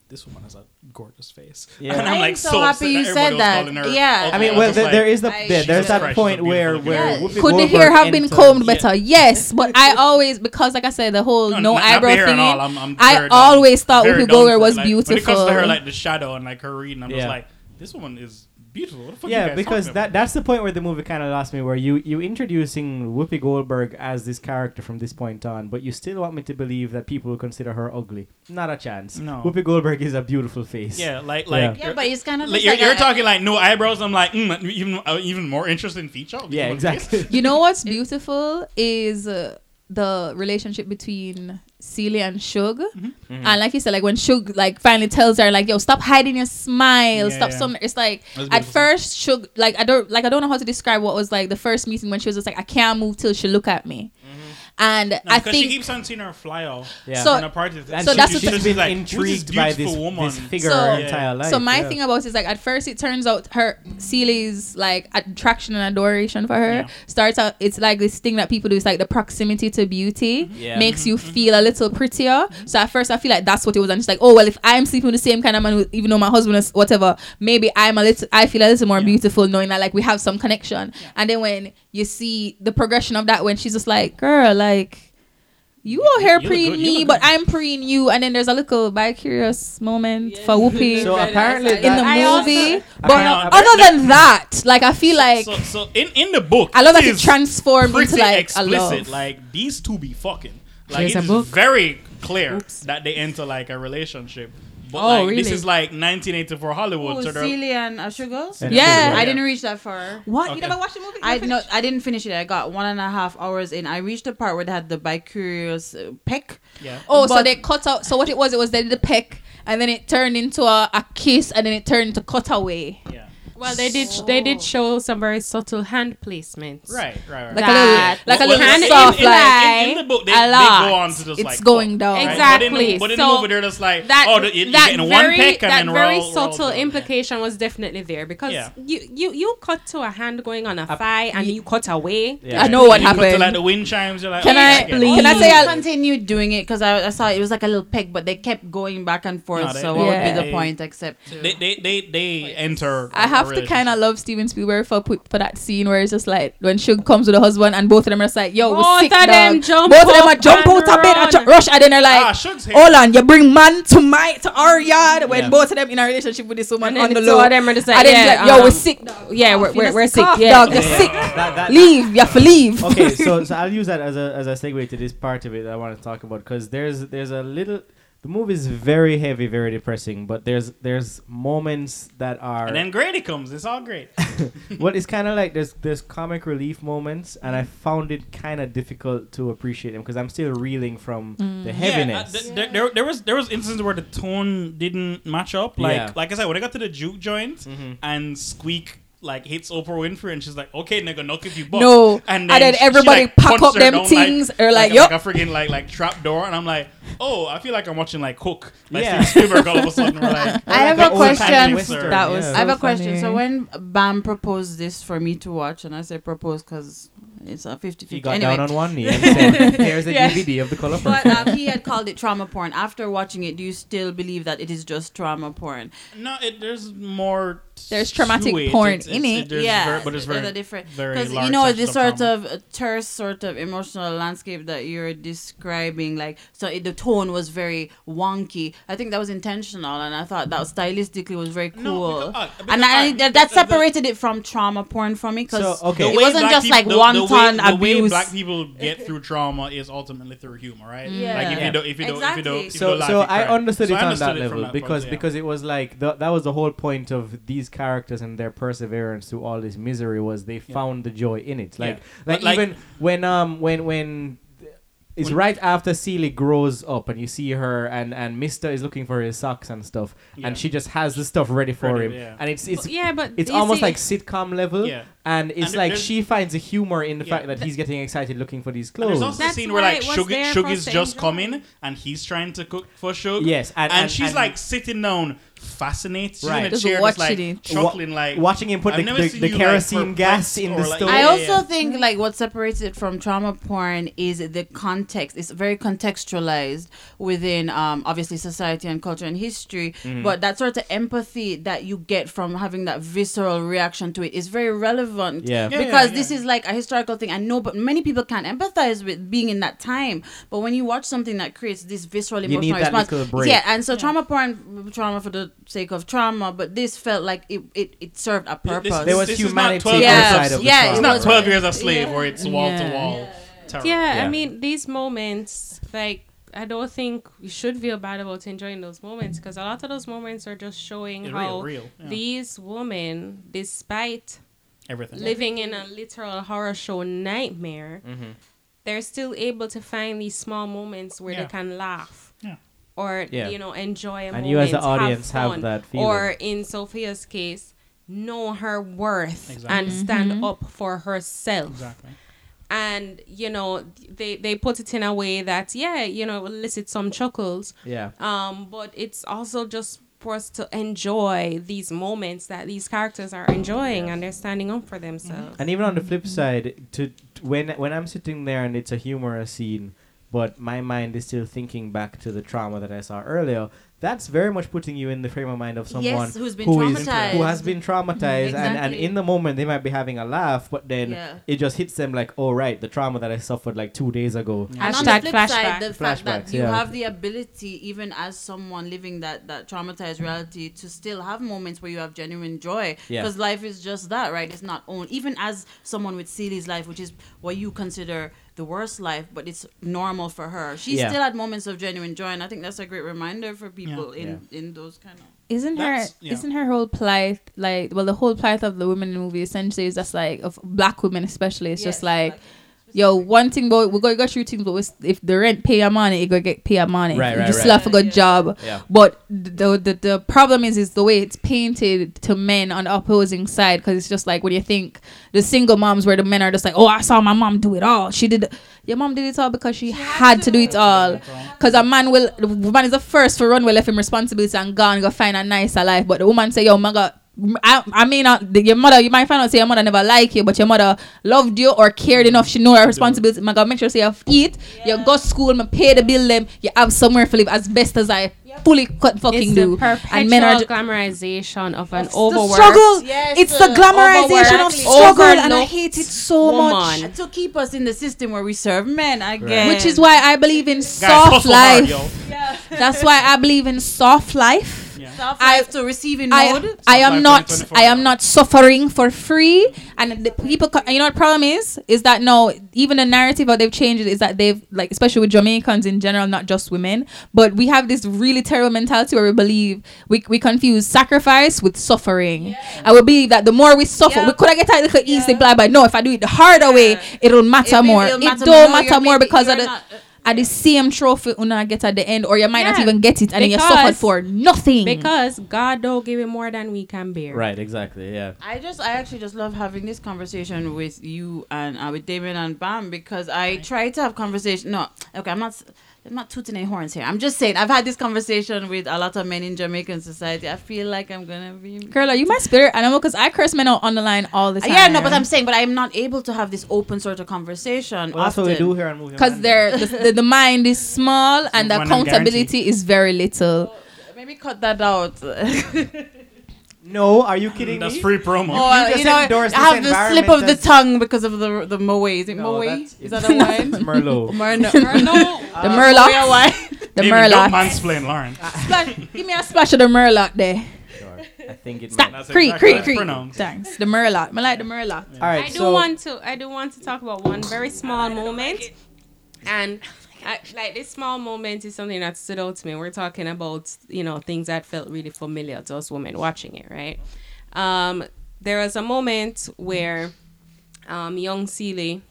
this woman has a gorgeous face. Yeah. and I'm I'm like so so, happy upset you that said that. her Yeah. I mean, well, just there, like, there is the I- there, there's that point she's where beautiful where girl. Whoopi Could the hair have been enters- combed Yeah. better? Yes, but I always because like I said, the whole no, not- not eyebrow thing. I'm- I'm I very done. always thought Very Whoopi Goldberg was like, beautiful. When it comes to her, like the shadow and like her reading, I'm Yeah. just like, this woman is beautiful. What the fuck you Yeah, guys because that about? that's the point where the movie kind of lost me. Where you you introducing Whoopi Goldberg as this character from this point on, but you still want me to believe that people will consider her ugly. Not a chance. No. Whoopi Goldberg is a beautiful face. yeah, like like yeah, but it's kind of Like, just you're, like you're talking like no eyebrows. I'm like mm, even uh, even more interesting feature. of Yeah, exactly. You know what's beautiful is uh, the relationship between Celia and Shug. Mm-hmm. And like you said, like when Shug like finally tells her like, "Yo, stop hiding your smile, Yeah, stop." yeah. Some it's like at first Shug like I don't like I don't know how to describe what was like the first meeting when she was just like, "I can't move till she look at me," Mm-hmm. And No, I because she keeps on seeing her fly off. Yeah. So- in a party. and so she, that's what she's the- been like, who's this intrigued by this, woman? this figure So- her Yeah. entire life. So my yeah. thing about it is like at first it turns out her Celie's like attraction and adoration for her Yeah. starts out it's like this thing that people do it's like the proximity to beauty Yeah. makes you mm-hmm. Mm-hmm. feel a little prettier. So at first I feel like that's what it was and it's like oh well if I'm sleeping with the same kind of man who- even though my husband is whatever maybe I'm a little I feel a little more Yeah. beautiful knowing that like we have some connection. And then when you see the progression of that when she's just like girl like you out here you look preying good, me, but. I'm preying you, and then there's a little bi-curious moment for Whoopi So apparently in the that- I also- movie. But kinda- other than that, like I feel like so, so in in the book, I love that it is transformed into pretty like a explicit. love. Like these two be fucking. Like There's a it's book? very clear that they enter like a relationship. But Oh, like, this is like 1984 Hollywood. Oh, so they're- Celia and Ashugos? And Yeah. I didn't reach that far. what Okay. you never watched the movie? I no, I didn't finish it. I got one and a half hours in. I reached the part where they had the bi-curious uh, peck. yeah. Oh, so they cut out. So what it was, it was they did the peck, and then it turned into a, a kiss, and then it turned into cutaway. Yeah. Well, they did. They did show some very subtle hand placements. Right, right, right. Like That a little, like a little hand in- soft, in, like in, in the book, they, a they lot. go on to just it's like going fuck, down. right? Exactly. But in, the, but in the So movie, they're just like, That oh, the, you're that getting very one peck and that then very all, we're all subtle done. implication was definitely there because Yeah. you you you cut to a hand going on a thigh and you cut away. Yeah. I know what You cut to, happened. like the wind chimes. You're like, Can oh, I- get it. Can I say I- continued doing it because I, I saw it was like a little peck, but they kept going back and forth. So what would be the point except They, they, they, they enter. I a have to kind of love Steven Spielberg for for that scene where it's just like when Shug comes with the husband and both of them are just like, "Yo, we're Both sick, of dog." them jump both of them are jump out of bed and run. rush, and then they're like, Ah, Shug's here. "Hold on, you bring man to my to our yard." When Yeah. both of them in a relationship with this woman And on then the the two low, of them like, and then yeah, like, "Yo, we're um, sick, dog. yeah, we're- we're- we're sick, yeah. dog, you're sick. that- that- Leave, you have to leave." okay, so so I'll use that as a as a segue to this part of it that I want to talk about because there's there's a little the movie is very heavy, very depressing, but there's there's moments that are And then Grady comes. It's all great. well, it's kind of like there's there's comic relief moments, and I found it kind of difficult to appreciate them because I'm still reeling from Mm. the Yeah, heaviness. uh, th- th- there, there was there was instances where the tone didn't match up. Like Yeah. like I said, when I got to the juke joint Mhm. and Squeak like hits Oprah Winfrey and she's like, "Okay, nigga, knock if you buck." No, and then she- she, everybody like, pack up her them down, things, or like, like, yup. a freaking like like trap door, and I'm like, "Oh, I feel like I'm watching like Hook." Like Yeah. Steven Spielberg all of a sudden. We're like, I have a question. That was yeah. I have So a question. So when Bam proposed this for me to watch, and I said propose because it's a 50 He 50. got Anyway, down on one knee and said, "Here's a Yeah. DVD of the color but purple." um, he had called it trauma porn. After watching it, do you still believe that it is just trauma porn? no, it, there's more. There's traumatic it. porn It's- in it's- it. there's yeah, very- but it's very a different because you know section this of sort trauma. of uh, terse sort of emotional landscape that you're describing. Like so, it, the tone was very wonky. I think that was intentional, and I thought that stylistically was very No, cool. because- uh, because, and I, uh, that, that the- the- separated it from trauma porn for me because So, okay. it wasn't just peop- like the- wanton the way, The way black people get through trauma is ultimately through humor, right? Yeah. Like if Yeah. you don't, if you don't, if you don't, if you so don't laugh, so you I understood it I on that level because because it was like that was the whole point of these characters and their perseverance through all this misery was they found the joy in it. Like Yeah. like like- even when um when when it's When- right after Celie grows up and you see her and and Mister is looking for his socks and stuff Yeah. and she just has the stuff ready for Ready, him yeah. and it's it's yeah, but it's almost see- like sitcom level Yeah. and it's And like she finds a humor in the Yeah. fact that he's getting excited looking for these And clothes. there's also a scene where like it was Shug, Shug is just coming and he's trying to cook for Shug. Yes, and- and, and- she's and- like sitting down, fascinates you in Right. a Just chair, just like watching it. chuckling, like watching him put I've the, never the, seen the you, like, kerosene gas perplexed in or, the like- stove. I Yeah, also yeah. think like what separates it from trauma porn is the context. It's very contextualized within um, obviously society and culture and history. Mm-hmm. But that sort of empathy that you get from having that visceral reaction to it is very relevant. Yeah. Yeah, because yeah, this yeah. is like a historical thing. I know, but many people can't empathize with being in that time. But when you watch something that creates this visceral You need emotional that response, little break. yeah. And so trauma porn, trauma for the sake of trauma, but this felt like it it, it served a This- purpose. There was this is humanity 12 Yeah. years outside of the Yeah. It's not was- 12 years a slave Yeah. where it's wall to Yeah. wall. Yeah, Yeah. I mean these moments, like I don't think you should feel bad about enjoying those moments because a lot of those moments are just showing Yeah, how real, real. yeah. these women, despite everything. living in a literal horror show nightmare, Mhm. they're still able to find these small moments where Yeah. they can laugh. Yeah. Or Yeah. you know enjoy a And moment, you as the audience have fun. that feeling. Or in Sophia's case, know her worth Exactly. and mm-hmm. stand up for herself. Exactly. and you know they they put it in a way that yeah you know elicit some chuckles Yeah. um but it's also just for us to enjoy these moments that these characters are enjoying and they're standing up for mm-hmm. themselves And even on the flip mm-hmm. side, to, to when when I'm sitting there and it's a humorous scene, but my mind is still thinking back to the trauma that I saw earlier. That's very much putting you in the frame of mind of someone Yes, who's been who is- traumatized. who has been traumatized, and, and in the moment they might be having a laugh, but then Yeah. it just hits them like, oh right, the trauma that I suffered like two days ago. And on the Hashtag flip flashback. side, the fact that you yeah. have the ability, even as someone living that that traumatized reality, to still have moments where you have genuine joy. Yeah. Because life is just that, right? It's not own. Even as someone with Celie's life, which is what you consider the worst life, but it's normal for her. She Yeah. still had moments of genuine joy, and I think that's a great reminder for people in Yeah. in those kind of. Isn't her yeah. isn't her whole plight like well the whole plight of the women in the movie essentially is just like of black women especially it's just like yo one thing but we're gonna go through things but if the rent pay your money you gonna get pay your money. Right, you right, just right. still have a good job. Yeah. but the, the the problem is is the way it's painted to men on the opposing side because it's just like when you think the single moms where the men are just like oh I saw my mom do it all. She did your mom did it all because she, had to do it all. Because a man will the woman is the first to run will left him responsibility and gone go find a nicer life. But the woman say yo my god I, I mean, uh, the- your mother, you might find out say your mother never like you, but your mother loved you or cared enough. She know her responsibility. My God, make sure say you eat, you go school, me pay the bill them, you have somewhere to live as best as I fully cut fucking it's do. the perpetual And men are ju- glamorization of an the overworked struggle. Yes, it's the glamorization of overworked, struggle, and I hate it so much. woman. To keep us in the system where we serve men again. Which is why I believe in Guys, soft hustle hard, life. That's why I believe in soft life. Soft I- have to receiving I, mode. I am not I am not suffering for free. And the people you know what the problem is? Is that no even the narrative how they've changed is that they've like especially with Jamaicans in general not just women. But we have this really terrible mentality where we believe we, we confuse sacrifice with suffering. And we believe that the more we suffer Yeah. we could I get out little easy blah but no if I do it the harder way it'll matter It'll- more. it'll it matter don't more. matter You're more making- because of you're the not- uh, at the same trophy una get at the end or you might not even get it and then you suffered for nothing because God don't give it more than we can bear Right. Exactly. Yeah. I just, I actually just love having this conversation with you and uh, with Damian and Bam because I try to have conversation. No, okay, I'm not, s- I'm not tooting any horns here. I'm just saying I've had this conversation with a lot of men in Jamaican society. I feel like I'm gonna be. Girl, are you my spirit animal? Because I curse men out on the line all the time. yeah, no, but I'm saying, but I'm not able to have this open sort of conversation. Well, that's what we do here on Movie because they're the, the, the mind is small and the One and accountability is very little. Maybe cut that out. No, are you kidding me? That's me? free promo. Oh, uh, just you know, I have the slip of the tongue because of the the moe. Is it No, moe? Is that a wine? Merlot. Merno. Merno. The uh, Moe Murloc, wine. the David, don't Murloc. mansplain Lauren. Splash- Give me a splash of the Murloc there. Sure. I think it Stop. might. That's Creek, exactly creek, how creek. pronounced. Thanks. The Murloc. I like the Murloc. All right. I do so want to I do want to talk about one very small moment and I, like this small moment is something that stood out to me. We're talking about you know things that felt really familiar to us women watching it, right? Um, there was a moment where um, young Celie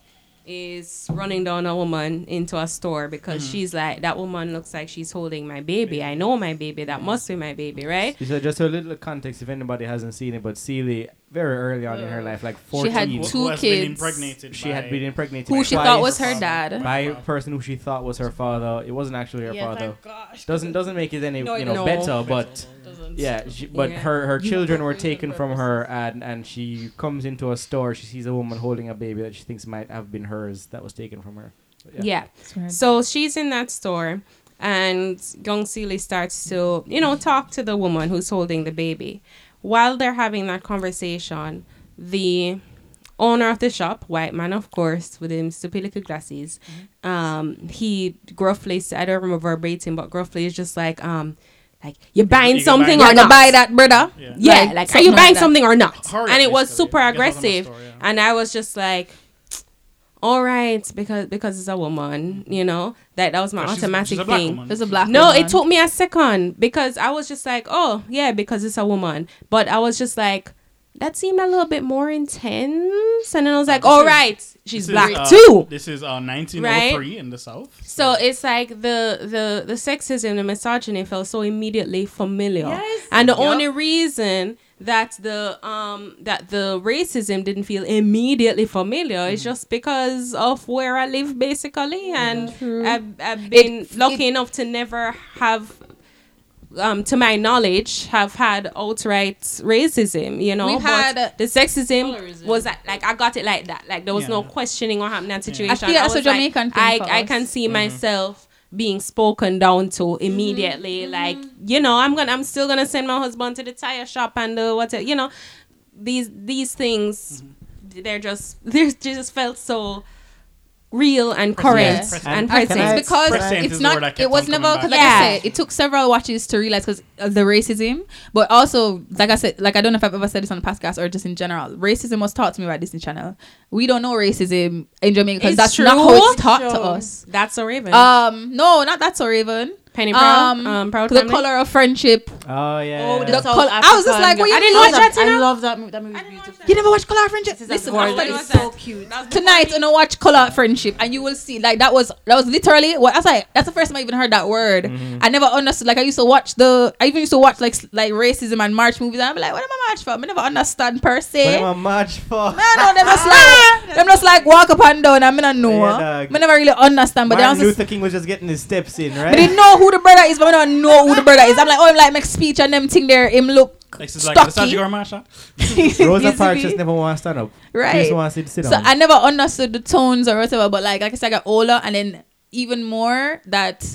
is running down a woman into a store because she's like that woman looks like she's holding my baby. I know my baby. That must be my baby, right? So just a little context if anybody hasn't seen it, but Celie, very early on in her life, like 14, She had two who has been kids. impregnated she by- had been impregnated Who she twice thought was her dad. by a person who she thought was her father. It wasn't actually her father. gosh. Doesn't doesn't make it any No, you know no. better, but yeah, she, but Yeah. her her children were taken from her, and and she comes into a store. She sees a woman holding a baby that she thinks might have been hers that was taken from her. But Yeah. So she's in that store, and young Celie starts to, you know, talk to the woman who's holding the baby. While they're having that conversation, the owner of the shop, white man, of course, with him stupid little glasses, um, he gruffly said, I don't remember verbatim, but gruffly is just like, um, like you buying you something buy or You're not? buy that, brother? Yeah. Yeah, Like, like, are you buying that. something or not? Horrid, and it was super Get us on the aggressive. story, yeah. And I was just like, all right, because because it's a woman, you know, that that was my But she's- automatic she's a thing. woman. There's a black No, woman. it took me a second because I was just like, oh yeah, because it's a woman. But I was just like, that seemed a little bit more intense, and then I was like, this all is- she's This is, black uh, too. This is uh, 1903 in the South. So it's like the the the sexism, and the misogyny felt so immediately familiar, Yes. and the Yup. only reason that the um that the racism didn't feel immediately familiar. It's just because of where I live, basically, and I've, I've been It- lucky it- enough to never have. Um, to my knowledge, have had outright racism. You know, We've but had, the sexism Colorism. was like, like I got it like that. Like there was no questioning what happened in that situation. I feel that's was a Jamaican like, thing I for I can see myself being spoken down to immediately. Mm-hmm. Like you know, I'm gonna I'm still gonna send my husband to the tire shop and the whatever. You know, these these things mm-hmm. they're just they just felt so real and current Prescient. and And- I think I- it's because Prescient it's is the word not. It was on never because, like Yeah. I said, it took several watches to realize because of the racism, but also, like I said, like I don't know if I've ever said this on the podcast or just in general. Racism was taught to me by Disney Channel. We don't know racism in Jamaica because that's true. not how it's taught to us. That's a raven. Um, no, not that's so Raven. Penny Proud, Um, um, Proud the Family. color of friendship. Oh yeah. Oh, The the South col- I was just like, what you I didn't watch that I love that movie. That movie is beautiful. You never watch Color of Friendship? This is Listen, a after this, it's so cute. tonight I'm gonna watch Color of Friendship, and you will see like that was that was literally what I was like. That's the first time I even heard that word. I never understood. Like I used to watch the. I even used to watch like like racism and march movies. And I'm like, what am I march for? I never understand per se. What am I march for? Man, no, them just like them just like walk up and down. and I don't know. Yeah. I never really understand. But then I Martin Luther King was just getting his steps in, I right? didn't know who the brother is, but I don't know who the brother is. I'm like, oh, him like make speech and them thing there. Him look Like, it's like the stocky. Sergio Rosa Parks just never want to stand up. She right. just wants to sit So down. I never understood the tones or whatever, but like like I said, I got older, and then even more that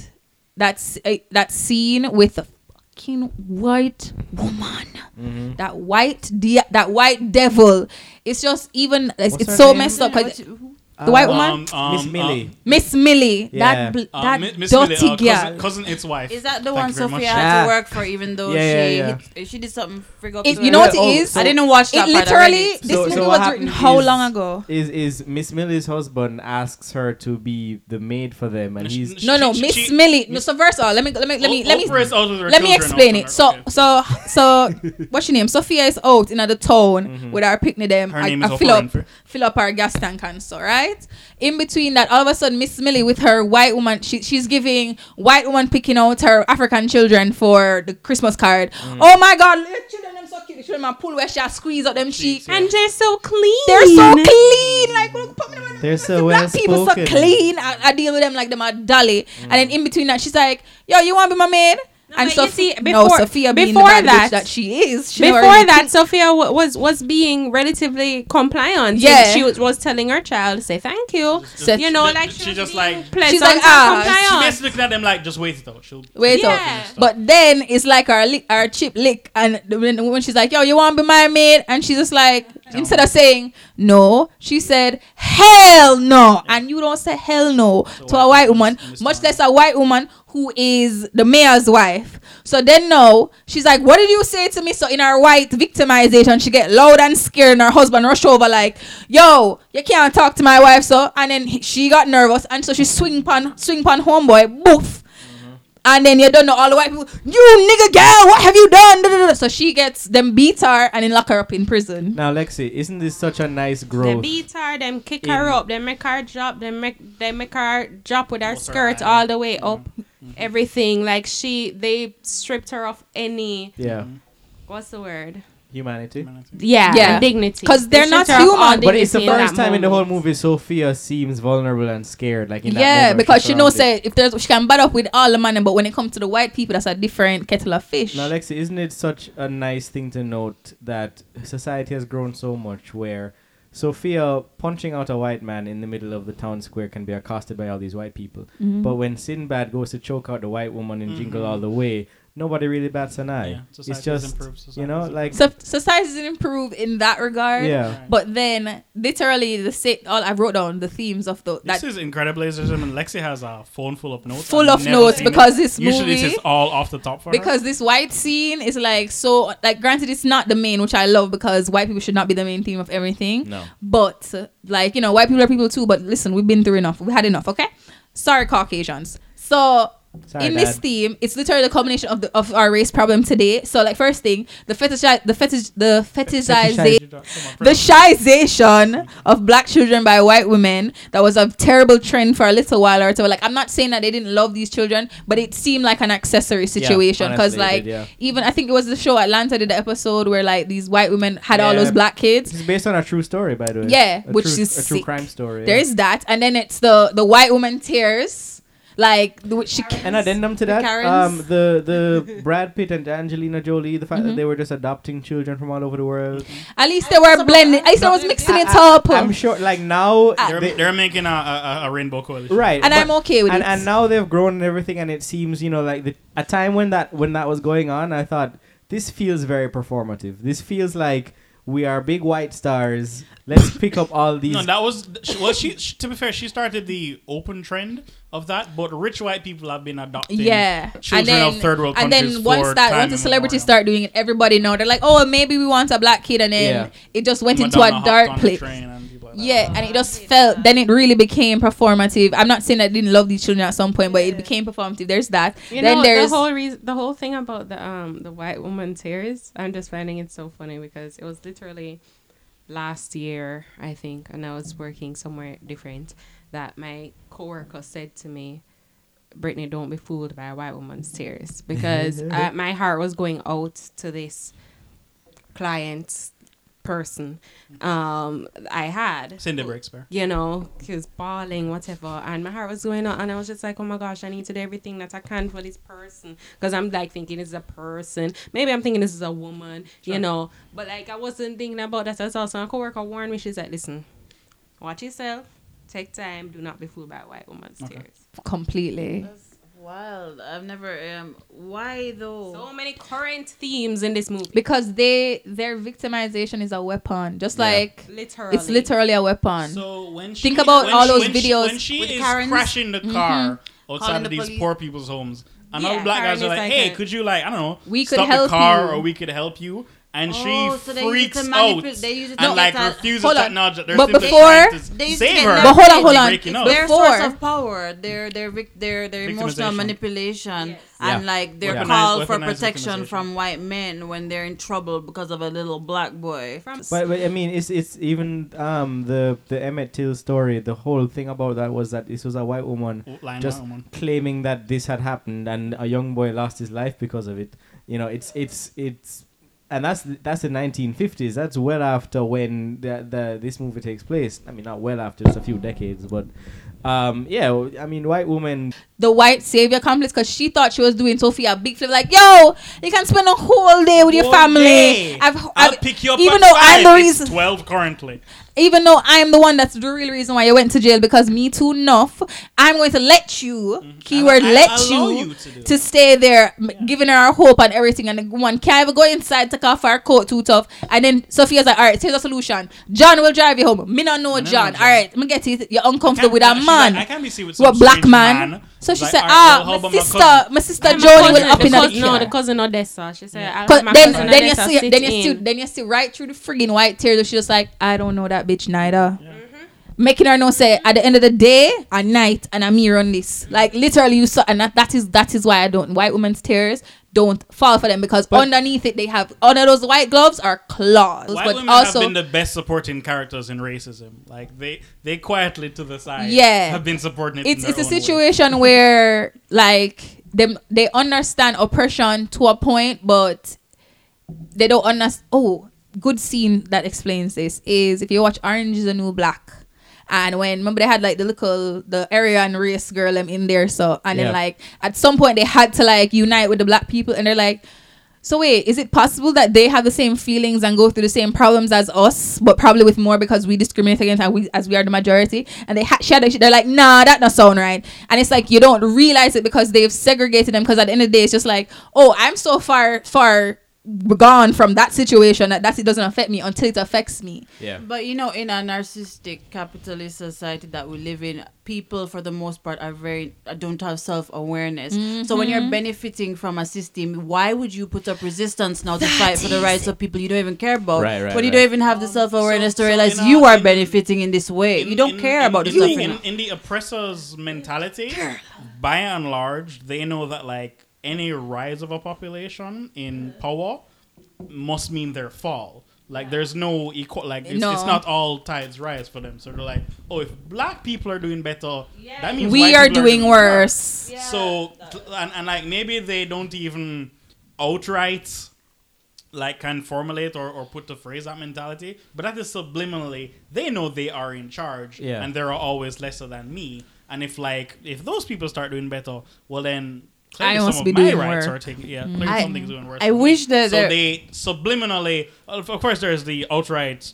that's uh, that scene with the fucking white woman, Mm-hmm. that white de- that white devil. It's just even it's, it's so name? messed up. 'cause What you- the white um, woman, um, Miss uh, Millie. Miss Millie, Yeah. that um, bl- Uh, that Mi- Miss Millie, uh, dirty uh, girl. cousin, cousin, its wife. Is that the Thank one you very much. Sophia had Yeah. to work for, even though Yeah, she yeah, hit- she did something frig up? It- to you her? know what it Oh, is? so- I didn't watch It that. part, I read literally it. this So- movie so what was happened written how is- long ago? Is is Miss Millie's husband asks her to be the maid for them, and he's No, no, she- Miss she- Millie. No, so first of all, let me let me let me let me Oprah is out with her let me children explain out it. So there, okay. so so what's your name? Sophia is out in the town mm-hmm. with her picnic them. Her I, name I is fill Oprah up Winfrey. fill up her gas tank and so right. In between that, all of a sudden Miss Millie with her white woman, she, she's giving white woman picking out her African children for the Christmas card. Mm. Oh my God, little children them so cute. The children man pull where she a squeeze out them cheeks. and they're so clean. They're so clean. Like look, put me them- They're so black people so clean. I, I deal with them like them a dolly. And then mm. in between that, she's like, "Yo, you want to be my maid?" And but so you see, no, Sophia being before the bad that- bitch that she is. She Before that, think- Sophia w- was was being relatively compliant. Yeah. she was, was telling her child, "Say thank you." Said- you know, She- like she she, just like- pleasant She's like, ah, she She basically looking at them like, just wait it out. She'll Wait Yeah. up. But then it's like our lick, our chip lick, and when, when she's like, "Yo, you want to be my maid?" and she's just like, instead of saying no, she said, "Hell no!" And you don't say hell no to a white woman, much less a white woman who is the mayor's wife. So then no, she's like, "What did you say to me?" So in her white victimization, she get loud and scared, and her husband rush over like, "Yo, you can't talk to my wife." So and then he- she got nervous, and so she swing pan swing pan homeboy, boof. And then you don't know all the white people, you nigga girl, what have you done? So she gets them beat her and then lock her up in prison. now Lexy. Isn't this such a nice They growth? beat her, them kick in- her up, they make her drop, they make they make her drop with her Bust skirt eye. all the way mm-hmm. up. Mm-hmm. Everything like she, they stripped her of any yeah, mm-hmm. what's the word? Humanity. Yeah, Yeah. and dignity. 'Cause they're They not stripped her of human. But it's the first that time in the whole movie Sophia seems vulnerable and scared. Like in that Yeah, moment because she knows surrounded. say if there's she can bad up with all the money, but when it comes to the white people, that's a different kettle of fish. Now, Lexy, isn't it such a nice thing to note that society has grown so much where Sophia punching out a white man in the middle of the town square can be accosted by all these white people. Mhm. But when Sinbad goes to choke out the white woman in Jingle All the Way, nobody really bats an eye. Yeah, it's just, improved, you know, society's like, so society has improved in that regard. yeah. But then literally the sa- all I wrote down the themes of the This is incredible, ladies and gentlemen. Lexy has a phone full of notes. full I've of notes seen it. because this Usually movie this is all off the top for her. because this white scene is like so like granted it's not the main which i love because white people should not be the main theme of everything No. but like you know white people are people too but listen we've been through enough we had enough okay sorry caucasians so Sorry, in this theme, it's literally the combination of the of our race problem today. So like first thing, the fetish the fetish the fetishization the shization of black children by white women that was a terrible trend for a little while or so. Like I'm not saying that they didn't love these children, but it seemed like an accessory situation because it like did, yeah. even I think it was the show Atlanta did the episode where like these white women had all those black kids. It's based on a true story, by the way. Yeah, A which true, is a true sick. crime story. There yeah. is that, and then it's the the white woman tears like the, which she An addendum to that, Karens. um, the the Brad Pitt and Angelina Jolie, the fact Mm-hmm. that they were just adopting children from all over the world. at least they were blending. At least I was mixing it I- up. I'm sure, like now, They're, they- they're making a, a, a rainbow coalition. right, and but- I'm okay with and, it. and now they've grown and everything, and it seems you know like the, a time when that when that was going on, I thought this feels very performative. This feels like we are big white stars. Let's pick up all these. No, that was well. She, she to be fair, she started the open trend of that, but rich white people have been adopting. yeah, children of third world and countries then once that time once the celebrities start doing it, everybody know they're like, oh, maybe we want a black kid, and then Yeah. it just went into a dark place. train and like that. Yeah, and it just felt. Then it really became performative. I'm not saying I didn't love these children at some point, but it became performative. There's that. You then know there's the whole reason, the whole thing about the um the white woman tears. I'm just finding it so funny because it was literally last year, I think, and I was working somewhere different. That my coworker said to me, "Brittany, don't be fooled by a white woman's tears," because uh, my heart was going out to this client person um I had Cindy Breakspear. you know, he was bawling, whatever, and my heart was going on, and I was just like, oh my gosh, I need to do everything that I can for this person, because I'm like thinking this is a person, maybe I'm thinking this is a woman, you know, but like I wasn't thinking about that. That's also a coworker warned me. She's like, listen, watch yourself, take time, do not be fooled by a white woman's tears. completely. That's wild. I've never. Um, why though? So many current themes in this movie, because they their victimization is a weapon, just Yeah. like literally. it's literally a weapon. So when she, Think about when all she- those when she- videos when she with is Karens. crashing the car outside Calling of the these police. poor people's homes, and Yeah, all the black Karen guys are like, like "Hey, a- could you like I don't know, We could help the car you." or we could help you." And Oh, she so they use it freaks to out manipulate- they use it and like get at- refuses to on. acknowledge that they're But before- trying to They used save her. But hold on, hold on. breaking up. But- their Before- source of power, their their their their emotional manipulation, Yes. and Yeah. like their Weaponized- call for protection from white men when they're in trouble because of a little black boy. From But, but I mean, it's it's even um the the Emmett Till story. The whole thing about that was that this was a white woman Line just one, one. claiming that this had happened and a young boy lost his life because of it. You know, it's it's it's and that's that's the 1950s. That's well after when the, the this movie takes place. I mean, not well after, just a few decades, but um yeah, I mean, white woman the white savior complex because she thought she was doing Sophie a big flip. Like, yo, you can spend a whole day with your Whole family. day. I've, I'll I've pick you up even at though five. I'm the reason, twelve currently. Even though I'm the one that's the real reason why you went to jail because me too enough. I'm going to let you, mm-hmm. keyword I- I let allow you, you to to stay there, m giving her hope and everything. And the one can't even go inside, take off her coat too tough. And then Sophia's like, all right, here's a solution. John will drive you home. Me not know John. know All John. right, me get it. You're uncomfortable with Can't- a like, man. I can't be seen with some what black strange man? So she Like, said, alright, ah, well, my about my sister, my sister And my Joni will up the in the cousin- No, car. the cousin Odessa. She said, I'll my then, cousin then you see, then you see, then you see right through the friggin' white tears. She was like, I don't know that bitch neither. Mm-hmm. Making her know say at the end of the day, at night, and I'm here on this. Like literally, you saw, and that, that is that is why I don't. White women's tears don't fall for them because But- underneath it they have under those white gloves are claws. White but women also, have been the best supporting characters in racism. Like they, they quietly to the side, Yeah. have been supporting it. it's it's a own way. situation where like them they understand oppression to a point, but they don't understand. Oh, good scene that explains this is if you watch Orange is the New Black. And when remember they had like the little the Aryan race girl them in there, so and Yeah. then like at some point they had to like unite with the black people, and they're like, so wait, is it possible that they have the same feelings and go through the same problems as us, but probably with more because we discriminate against and we as we are the majority? And they ha- share shit. They're like, nah, that not sound right. And it's like you don't realize it because they've segregated them. Because at the end of the day, it's just like, oh, I'm so far far gone from that situation that that it doesn't affect me until it affects me. Yeah. But you know, in a narcissistic capitalist society that we live in, people for the most part are very uh, don't have self awareness. So when Mm-hmm. you're benefiting from a system, why would you put up resistance now to fight for the rights of people you don't even care about? Right, right, when you right. don't even have the self awareness so to realize in a- you are in- benefiting in this way. in- you don't in- care in- about in, the the, suffering. in, in the oppressor's mentality. By and large, they know that like any rise of a population in power must mean their fall. Like there's no equal. Like it's, No. it's not all tides rise for them. So they're like, oh, if black people are doing better, that means We white are people doing worse. so and, and like maybe they don't even outright like can formulate or, or put to phrase that mentality, but that is subliminally they know they are in charge Yeah. and they're always lesser than me. And if like if those people start doing better, well then clearly I some must of be doing rights worse. are taking yeah, clearly I- something's doing worse. I for me. wish that so they subliminally of of course there's the outright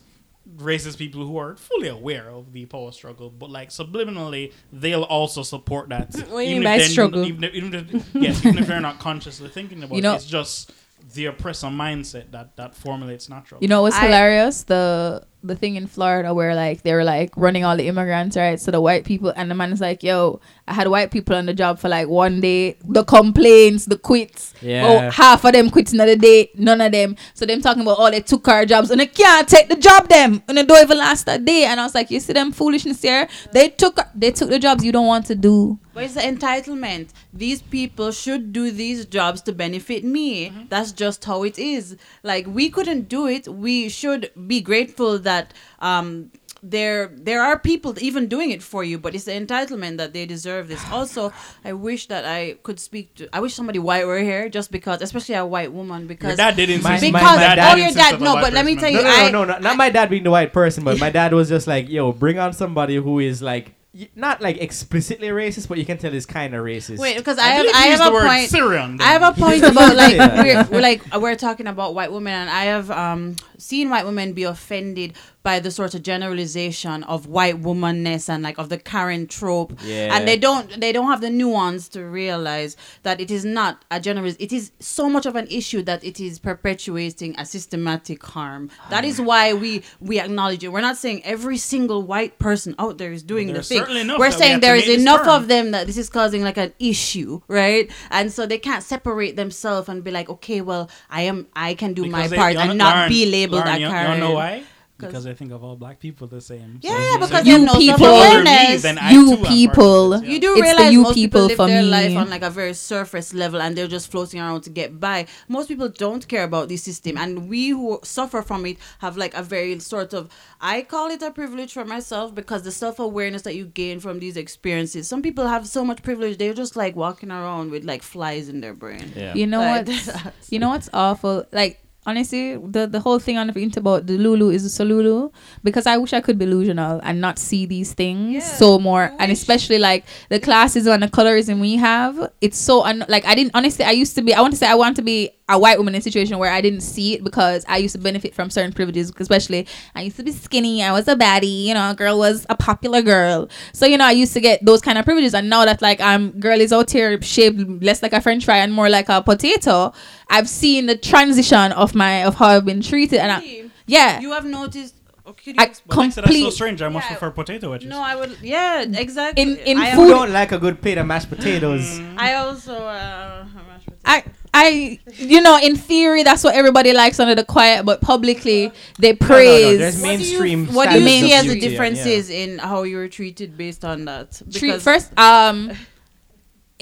racist people who are fully aware of the power struggle, but like subliminally, they'll also support that. What do you even mean by if they're- struggle? Even if, even if, yes, even if they're not consciously thinking about You know- it, it's just the oppressor mindset that that formulates naturally. You know what's I- hilarious? The the thing in Florida where like they were like running all the immigrants, right? So the white people and the man is like, "Yo, I had white people on the job for like one day. The complaints, the quits. Yeah. Oh, half of them quits another day. None of them. So them talking about all they took our jobs and they can't take the job them and they don't even last a day. And I was like, you see them foolishness here? They took they took the jobs you don't want to do. But it's the entitlement. These people should do these jobs to benefit me. Mm-hmm. That's just how it is. Like we couldn't do it. We should be grateful that um there there are people even doing it for you, but it's the entitlement that they deserve this. Also, I wish that I could speak to I wish somebody white were here just because especially a white woman because Your dad didn't My- because my- my dad oh your dad no white but let me person. tell No, you no, I, no, no, not my dad being the white person, but my dad was just like, yo, bring on somebody who is like, not like explicitly racist, but you can tell is kind of racist. wait because I, I, have I have a the word point Syrian. I have a point about like we're, we're like we're talking about white women, and I have um seen white women be offended by the sort of generalization of white womanness and like of the Karen trope, Yeah. and they don't they don't have the nuance to realize that it is not a general. It is so much of an issue that it is perpetuating a systematic harm. That is why we we acknowledge it. We're not saying every single white person out there is doing the thing. We're we saying to there is enough term. of them that this is causing like an issue, right? And so they can't separate themselves and be like, okay, well, I am, I can do my Because they- part and not be labeled Lauren, a you, you Karen. know why? Because they think of all black people the same. Yeah, So yeah, because you you know people- self-awareness. then You too am part of people. this, yeah. You do It's the realize you most people, people live their me. life on like a very surface level, and they're just floating around to get by. Most people don't care about this system, and we who suffer from it have like a very sort of I call it a privilege for myself because the self awareness that you gain from these experiences. Some people have so much privilege; they're just like walking around with like flies in their brain. Yeah. You know Like, what? you know what's awful? Like honestly, the the whole thing on the internet about the Lulu is the Solulu because I wish I could be delusional and not see these things Yeah, so more, and especially like the classes and the colorism we have. It's so un- like I didn't honestly. I used to be. I want to say I want to be a white woman in a situation where I didn't see it because I used to benefit from certain privileges. Especially, I used to be skinny. I was a baddie. You know, a girl was a popular girl. So you know, I used to get those kind of privileges. And now that like I'm girl is out here shaped less like a French fry and more like a potato, I've seen the transition of my of how I've been treated. And I, yeah, You have noticed. Okay, I But like I said, that's so strange. I much Yeah. prefer potato wedges. no, I would. Yeah, exactly. In- in I food- don't like a good plate of mashed potatoes? I also. Uh, mashed potatoes. I, I, you know, in theory, that's what everybody likes under the quiet, but publicly they no, no, praise. there's What do you- mainstream What do you standards see as the beauty, yeah, differences in how you were treated based on that? treat first um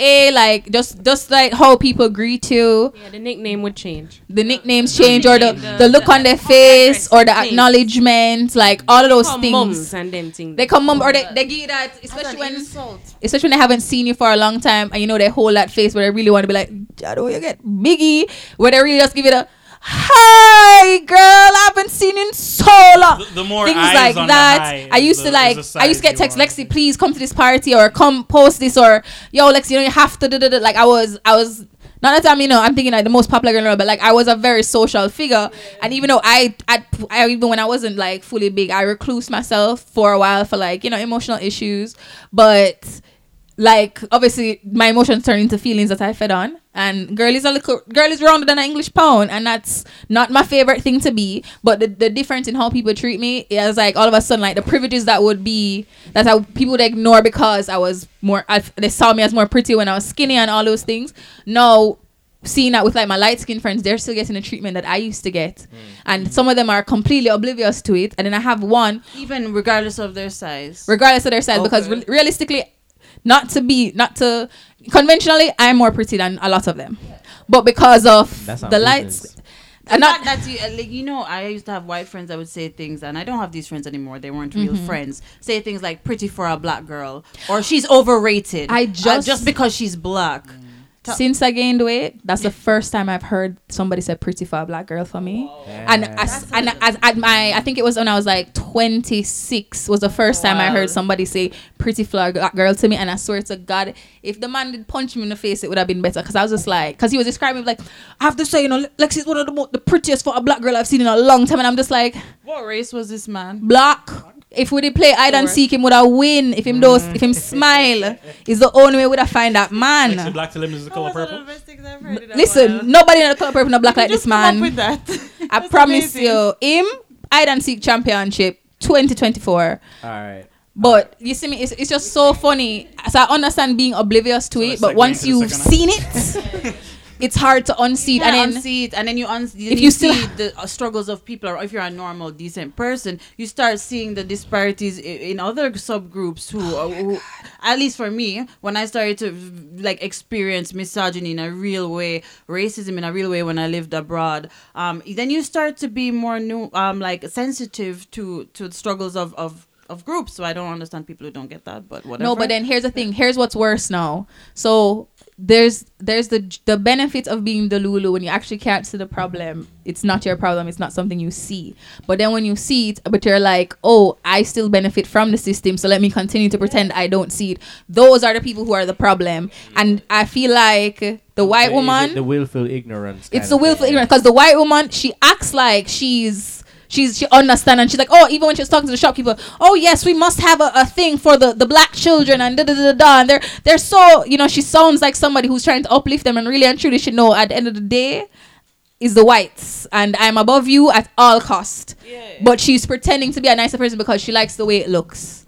a like just just like how people greet you Yeah, the nickname would change. the nicknames change or the The- the look the on their face or the face. acknowledgement like all of those Come things mums and them things. they come mum or they, they give you that especially when insult. especially when they haven't seen you for a long time and you know they hold that face where they really want to be like how you get biggie where they really just give you the hi girl I haven't seen you in so long The, the more things like that. I used the- to like. I used to get text. Lexy, please come to this party or come post this or yo Lexy, you know you have to. Da, da. Like I was, I was. Not that I'm, you know, I'm thinking like the most popular girl, in the world, but like I was a very social figure, and even though I, I, I, even when I wasn't like fully big, I recluse myself for a while for like you know emotional issues, but like obviously my emotions turn into feelings that I fed on. And girl is a little girl is rounder than an English pound, and that's not my favorite thing to be. But the, the difference in how people treat me is like all of a sudden like the privileges that would be that I, people would ignore because I was more I, they saw me as more pretty when I was skinny and all those things. Now seeing that with like my light skinned friends, they're still getting the treatment that I used to get. Mm. And some of them are completely oblivious to it. And then I have one, Even regardless of their size. regardless of their size, because re- realistically, not to be, not to, conventionally, I'm more pretty than a lot of them. But because of That's the lights, The and not, fact that you, uh, like, you know, I used to have white friends that would say things, and I don't have these friends anymore. They weren't real Mm-hmm. friends. Say things like "pretty for a black girl" or "she's overrated." I uh, just- just because she's black. Ta- since I gained weight, that's the first time I've heard somebody say pretty for a black girl for me. And as, and as, at my, I think it was when I was like 26 was the first time I heard somebody say pretty for a black uh, girl to me. And I swear to God, if the man did punch me in the face, it would have been better. Cause I was just like, cause he was describing like, I have to say, you know, Lexy's one of the, mo- the prettiest for a black girl I've seen in a long time. And I'm just like, What race was this man? black. If we did play hide and Sure. seek, him would have win. If him does, if him mm. smile, is the only way would have find that Next to man. black to him is the color purple. Listen, nobody in the color purple not black like this man. with that. I promise amazing. you, him hide and seek championship 2024. All right. But you see me, it's, it's just so funny. So I understand being oblivious to So it, but once you've seen it, it's hard to unsee it. and then unsee it, and then you un- If you you still- see the uh, struggles of people, or if you're a normal, decent person, you start seeing the disparities i- in other subgroups who, uh, who, at least for me, when I started to like experience misogyny in a real way, racism in a real way when I lived abroad, um, then you start to be more new, um, like sensitive to to the struggles of of. Of groups, so I don't understand people who don't get that, but whatever. no, but then here's the thing. Here's what's worse now. So there's there's the the benefit of being the Lulu when you actually can't see the problem. It's not your problem. It's not something you see. But then when you see it, but you're like, oh, I still benefit from the system, so let me continue to pretend I don't see it. Those are the people who are the problem, and I feel like the white woman. the willful ignorance. it's the willful thing? ignorance because the white woman she acts like she's she's she understand and she's like oh even when she's talking to the shopkeeper oh yes we must have a, a thing for the the black children and da da da da and they're they're so you know she sounds like somebody who's trying to uplift them and really and truly should know at the end of the day is the whites and I'm above you at all cost. But she's pretending to be a nicer person because she likes the way it looks.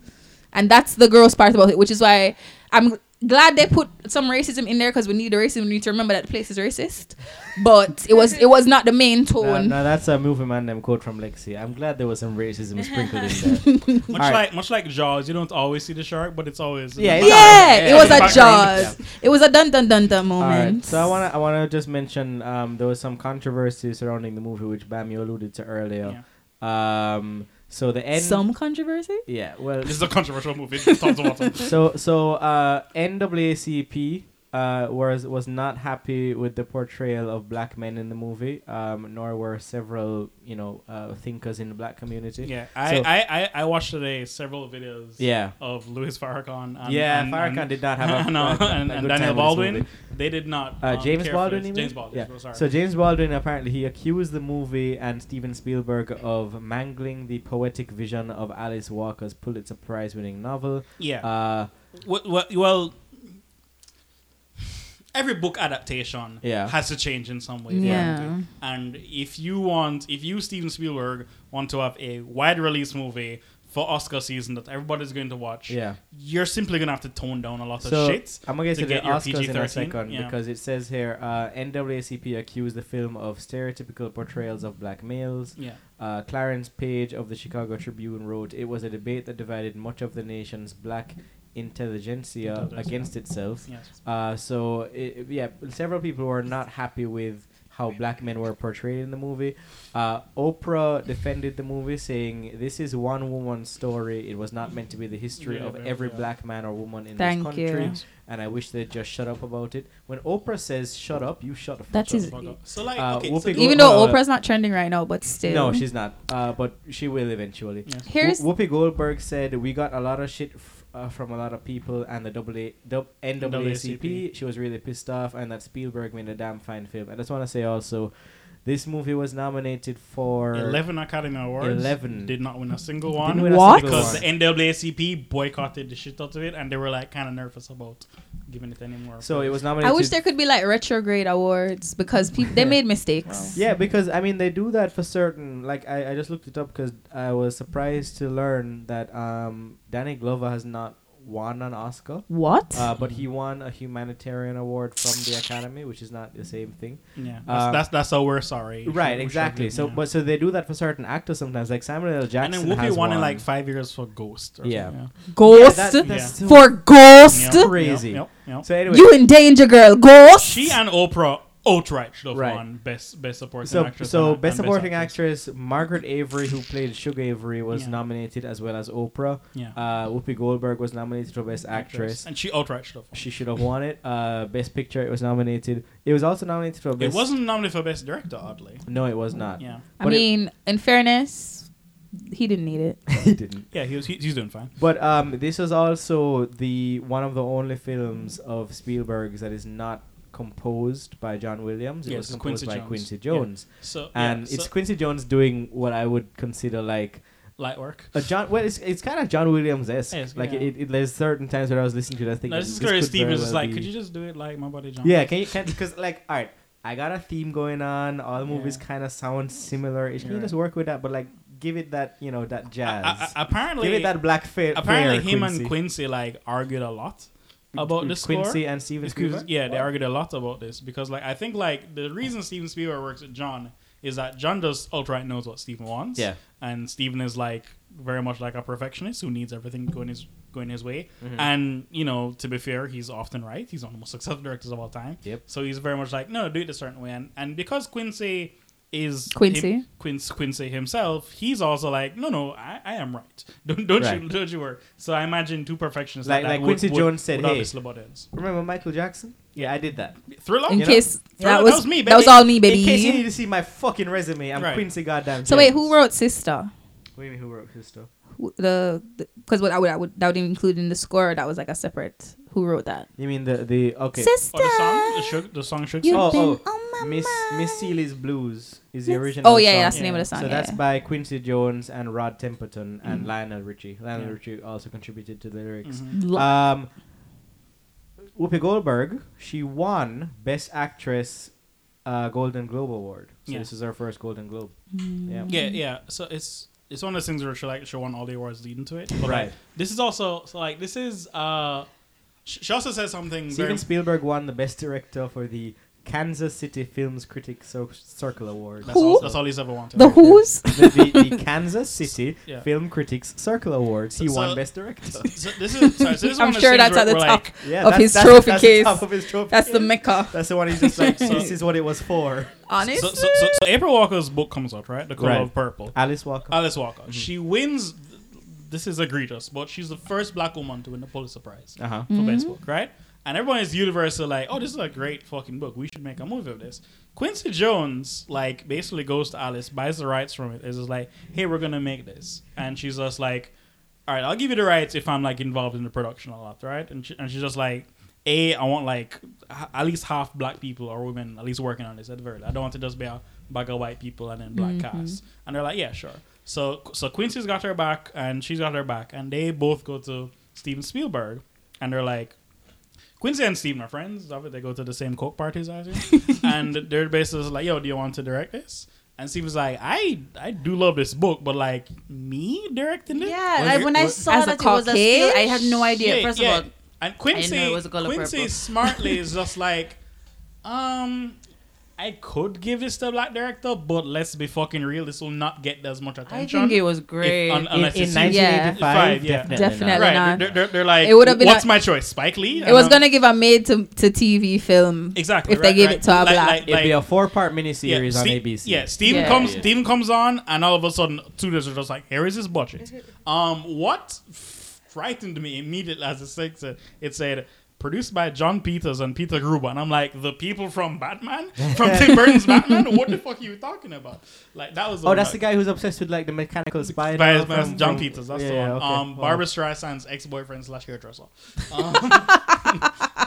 And that's the gross part about it which is why I'm glad they put some racism in there because we need the racism we need to remember that the place is racist but it was it was not the main No, tone no, that's a Movie Man Dem quote from Lexy. I'm glad there was some racism sprinkled in there. Much Alright. like much like Jaws, you don't always see the shark, but it's always Yeah, it's yeah, Yeah, it was yeah. a Background. jaws it was a dun dun dun dun moment right, so I wanna I wanna just mention um, there was some controversy surrounding the movie which Bam you alluded to earlier. Um, so the end. some controversy Yeah, well, This is a controversial movie. Tons of water. so so uh, NAACP uh, was was not happy with the portrayal of black men in the movie, um, nor were several you know uh, thinkers in the black community. Yeah, I, So- I, I, I watched today several videos Yeah. of Louis Farrakhan. And, yeah, and, Farrakhan and, did not have a, no, a- a and, time Daniel Baldwin. They did not. Uh, um, James Baldwin, this. you mean? James Baldwin. Yeah. Sorry. So James Baldwin apparently he accused the movie and Steven Spielberg of mangling the poetic vision of Alice Walker's Pulitzer Prize-winning novel. yeah. Uh, well, well, every book adaptation Yeah. has to change in some way. Yeah. And if you want, if you Steven Spielberg want to have a wide release movie for Oscar season that everybody's going to watch, yeah. you're simply gonna have to tone down a lot of shit. I'm gonna get to to, the get your Oscars in a PG-13, second yeah. because it says here uh, NAACP accused the film of stereotypical portrayals of black males. Yeah. Uh, Clarence Page of the Chicago Tribune wrote, "It was a debate that divided much of the nation's black intelligentsia Intelligentsia. against itself." Yes. Uh, so it, yeah, several people were not happy with how black men were portrayed in the movie. Uh, Oprah defended the movie, saying, "This is one woman's story. It was not meant to be the history Yeah, of very- every yeah. black man or woman in Thank this country." you. And I wish they'd just shut up about it. When Oprah says "shut up," you shut the fuck That up. is- Fuck up. So like, Uh, okay, Whoopi so Gold- even though uh, Oprah's not trending right now but still No, she's not. Uh, but she will eventually. Yes. here's Wh- Whoopi Goldberg said we got a lot of shit f- uh, from a lot of people and the double A, dub- NAACP. NAACP. She was really pissed off, and that Spielberg made a damn fine film. I just want to say also, This movie was nominated for 11 Academy Awards. 11. Did not win a single Didn't one. win a What? single Because one. the NAACP boycotted the shit out of it and they were like kind of nervous about giving it anymore. So it was nominated. I wish there could be like retrograde awards because people they made mistakes. Yeah, because I mean they do that for certain. Like I, I just looked it up because I was surprised to learn that um Danny Glover has not won an Oscar. What? Uh, but he won a humanitarian award from the Academy, which is not the same thing. Yeah, that's, Uh, that's that's how we're sorry. Right, We're exactly. struggling, So, yeah. but so they do that for certain actors sometimes. Like Samuel L. and Jackson then Whoopi has won won in like five years for Ghost. Or Yeah. something, Ghost Yeah, that- that's so- for Ghost. yeah. Crazy. Yep, yep, yep. So anyway, You in danger, girl. Ghost. She and Oprah outright should have Right. won best best supporting so actress. so and- best and supporting actress Margaret Avery, who played Sugar Avery, was Yeah. nominated as well as Oprah. Yeah, Uh, Whoopi Goldberg was nominated for best actress. and she outright should have. won. She should have won it. Uh, best picture, it was nominated. It was also nominated for Best It best. wasn't nominated for best director, oddly. No, it was not. Yeah, I but it- mean, in fairness, he didn't need it. he didn't. yeah, he was he, he's doing fine. But um, this was also the one of the only films of Spielberg's that is not composed by John Williams. It Yes, was composed Quincy by Jones. Quincy Yeah. Jones, So and yeah, it's so, Quincy Jones doing what I would consider like light work. a John. Well, it's, it's kind of John Williams esque. Yes, like yeah. it, it, There's certain times where I was listening to that, thinking No, this is could Stevens very is like, be- could you just do it like my buddy John? Yeah, can you can because like all right, I got a theme going on. All the movies Yeah. kind of sound similar. Can you Right. just work with that? But like, give it that you know that jazz. I- I- apparently, give it that black fa- apparently him Quincy. and Quincy like argued a lot about this Quincy score. and Steven Spielberg. yeah, they argued a lot about this because, like, I think like the reason Steven Spielberg works with John is that John just outright knows what Steven wants. Yeah. and Steven is like very much like a perfectionist who needs everything going his going his way. Mhm. And you know, to be fair, he's often right. He's one of the most successful directors of all time. Yep. So he's very much like, no, do it a certain way. And and because Quincy is Quincy. him- Quincy, Quincy himself, he's also like, no, no, I, I am right. Don't don't Right. you don't you worry. So I imagine two perfectionists Like- that like would- Quincy would- Jones said, would "Hey." obviously butt heads. Remember Michael Jackson? Yeah, I did that. Thriller. In You case Thriller, that was, that was me, that was all me, baby. In case you need to see my fucking resume, I'm Right. Quincy Goddamn. so wait, who wrote Sister? What do you mean who wrote his stuff? Who- The because what I would, I would that would include in the score. That was like a separate. Who wrote that? You mean the the okay? Sister. Oh, the song, the, Shug- the song should You've Oh, been oh, oh. on my Miss mind. Miss Celie's Blues is the original. Oh yeah, song. yeah, that's the name of the song. So yeah, that's yeah. by Quincy Jones and Rod Temperton and Mhm. Lionel Richie. Lionel Yeah. Richie also contributed to the lyrics. Mhm. Um, Whoopi Goldberg, she won Best Actress uh, Golden Globe Award. So Yeah. this is her first Golden Globe. Mm. Yeah. Yeah, yeah. So it's it's one of those things where she like she won all the awards leading to it. But Right. Like, this is also so like this is uh. She she also says something very Steven Spielberg won the Best Director for the Kansas City Films Critics Cir- Circle Award. That's Who? all, that's all he's ever wanted. The Who's? the, the, the Kansas City Yeah. Film Critics Circle Awards. He So- won so- Best Director. So this is sorry, so this is I'm one of sure those that's things at the we're top. Like, Yeah, Of that's- his that's- trophy that's case. The top of his trophy That's the case. mecca. That's the one he's just like, So- this is what it was for. Honest. so, so, so, so April Walker's book comes out, right? The Color Right. of Purple. Alice Walker. Alice Walker. Mm-hmm. She wins. This is egregious, but she's the first black woman to win the Pulitzer Prize Uh huh. for Mm-hmm. best book, right? And everyone is universal like, oh, this is a great fucking book. We should make a movie of this. Quincy Jones like basically goes to Alice, buys the rights from it. Is just like, hey, we're gonna make this, and she's just like, all right, I'll give you the rights if I'm like involved in the production a lot, right? And she, and she's just like, a, I want like h- at least half black people or women at least working on this at very. I don't want to just be a bag of white people and then black mm-hmm. cast. And they're like, yeah, sure. So so Quincy's got her back and she's got her back, and they both go to Steven Spielberg, and they're like. Quincy and Steven are friends. Obviously, they go to the same coke parties as you. and they're basically like, "Yo, do you want to direct this?" And Steven's like, "I I do love this book, but like me directing it." Yeah, Was like it- when I saw As a that it was a Caucasian? skill, I had no idea. Yeah, First yeah. of all, and Quincy, know it was a color Quincy purple. smartly is just like, um, I could give this to a black director, but let's be fucking real. This will not get as much attention. I think it was if- great. un- In, unless in it's Yeah. 1985, yeah. definitely, Definitely. right. not. They're, they're, they're like, It would have been what's a- my choice? Spike Lee. It was gonna give a made to, to TV film. exactly if they right, gave right. it to a Like- black. like- It'd be a four-part miniseries on Ste- ABC. Yeah, Steven Yeah. comes. Yeah. Steven comes on, and all of a sudden, two days are just like, "Here is his budget." Um, what frightened me immediately as the six said, it said produced by Jon Peters and Peter Guber, and I'm like, the people from Batman, from Tim Burton's Batman. What the fuck are you talking about? Like that was. Oh, that's the guy who's obsessed with like the mechanical spider. By his from- Jon Peters, that's yeah, the one. okay. Um, Wow. Barbra Streisand's ex-boyfriend slash hairdresser. Um,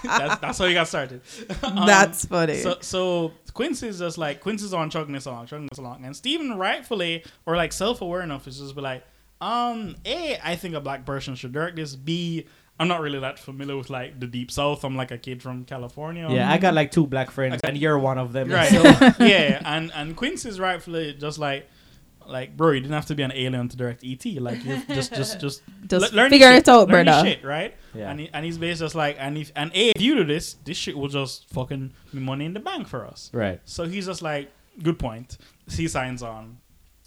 that's, that's how he got started. Um, That's funny. So, so Quincy's just like Quincy's on chugging this along, chugging this along, and Steven rightfully or like self-aware enough is just be like, um, a, I think a black person should direct this. B, I'm not really that familiar with like the deep south. I'm like a kid from California. Yeah, I got like two black friends, and you're one of them. Right. So, yeah, and and Quincy's rightfully just like. Like bro, you didn't have to be an alien to direct ET. Like you just, just, just, Just le- learn your figure shit. it out, Learn your brother. Shit, right? Yeah. And he, and he's basically just like, and if and a if you do this, this shit will just fucking be money in the bank for us. right. So he's just like, good point. He signs on.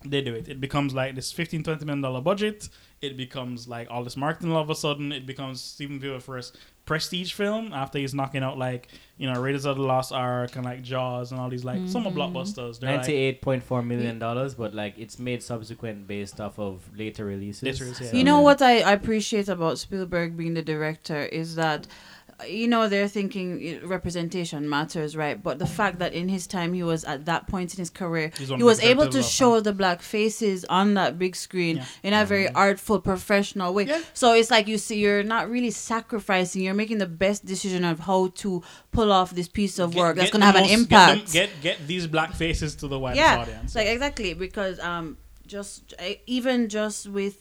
They do it. It becomes like this 15, 20 million dollar budget. It becomes like all this marketing all of a sudden. It becomes Steven Spielberg's first prestige film after he's knocking out like, you know, Raiders of the Lost Ark and like Jaws and all these like summer mm-hmm. blockbusters. They're like, Ninety-eight point four million dollars, but like it's made subsequent based off of later releases. Later releases, yeah. You know what I, I appreciate about Spielberg being the director is that, you know, they're thinking representation matters, right? But the fact that in his time he was at that point in his career, he was able to show the black faces on that big screen Yeah. in a very artful, professional way. Yeah. So it's like you see, you're not really sacrificing. You're making the best decision of how to pull off this piece of Get- work that's going to have an most- get impact. them- Get, get these black faces to the white yeah, audience. like exactly because um, just even just with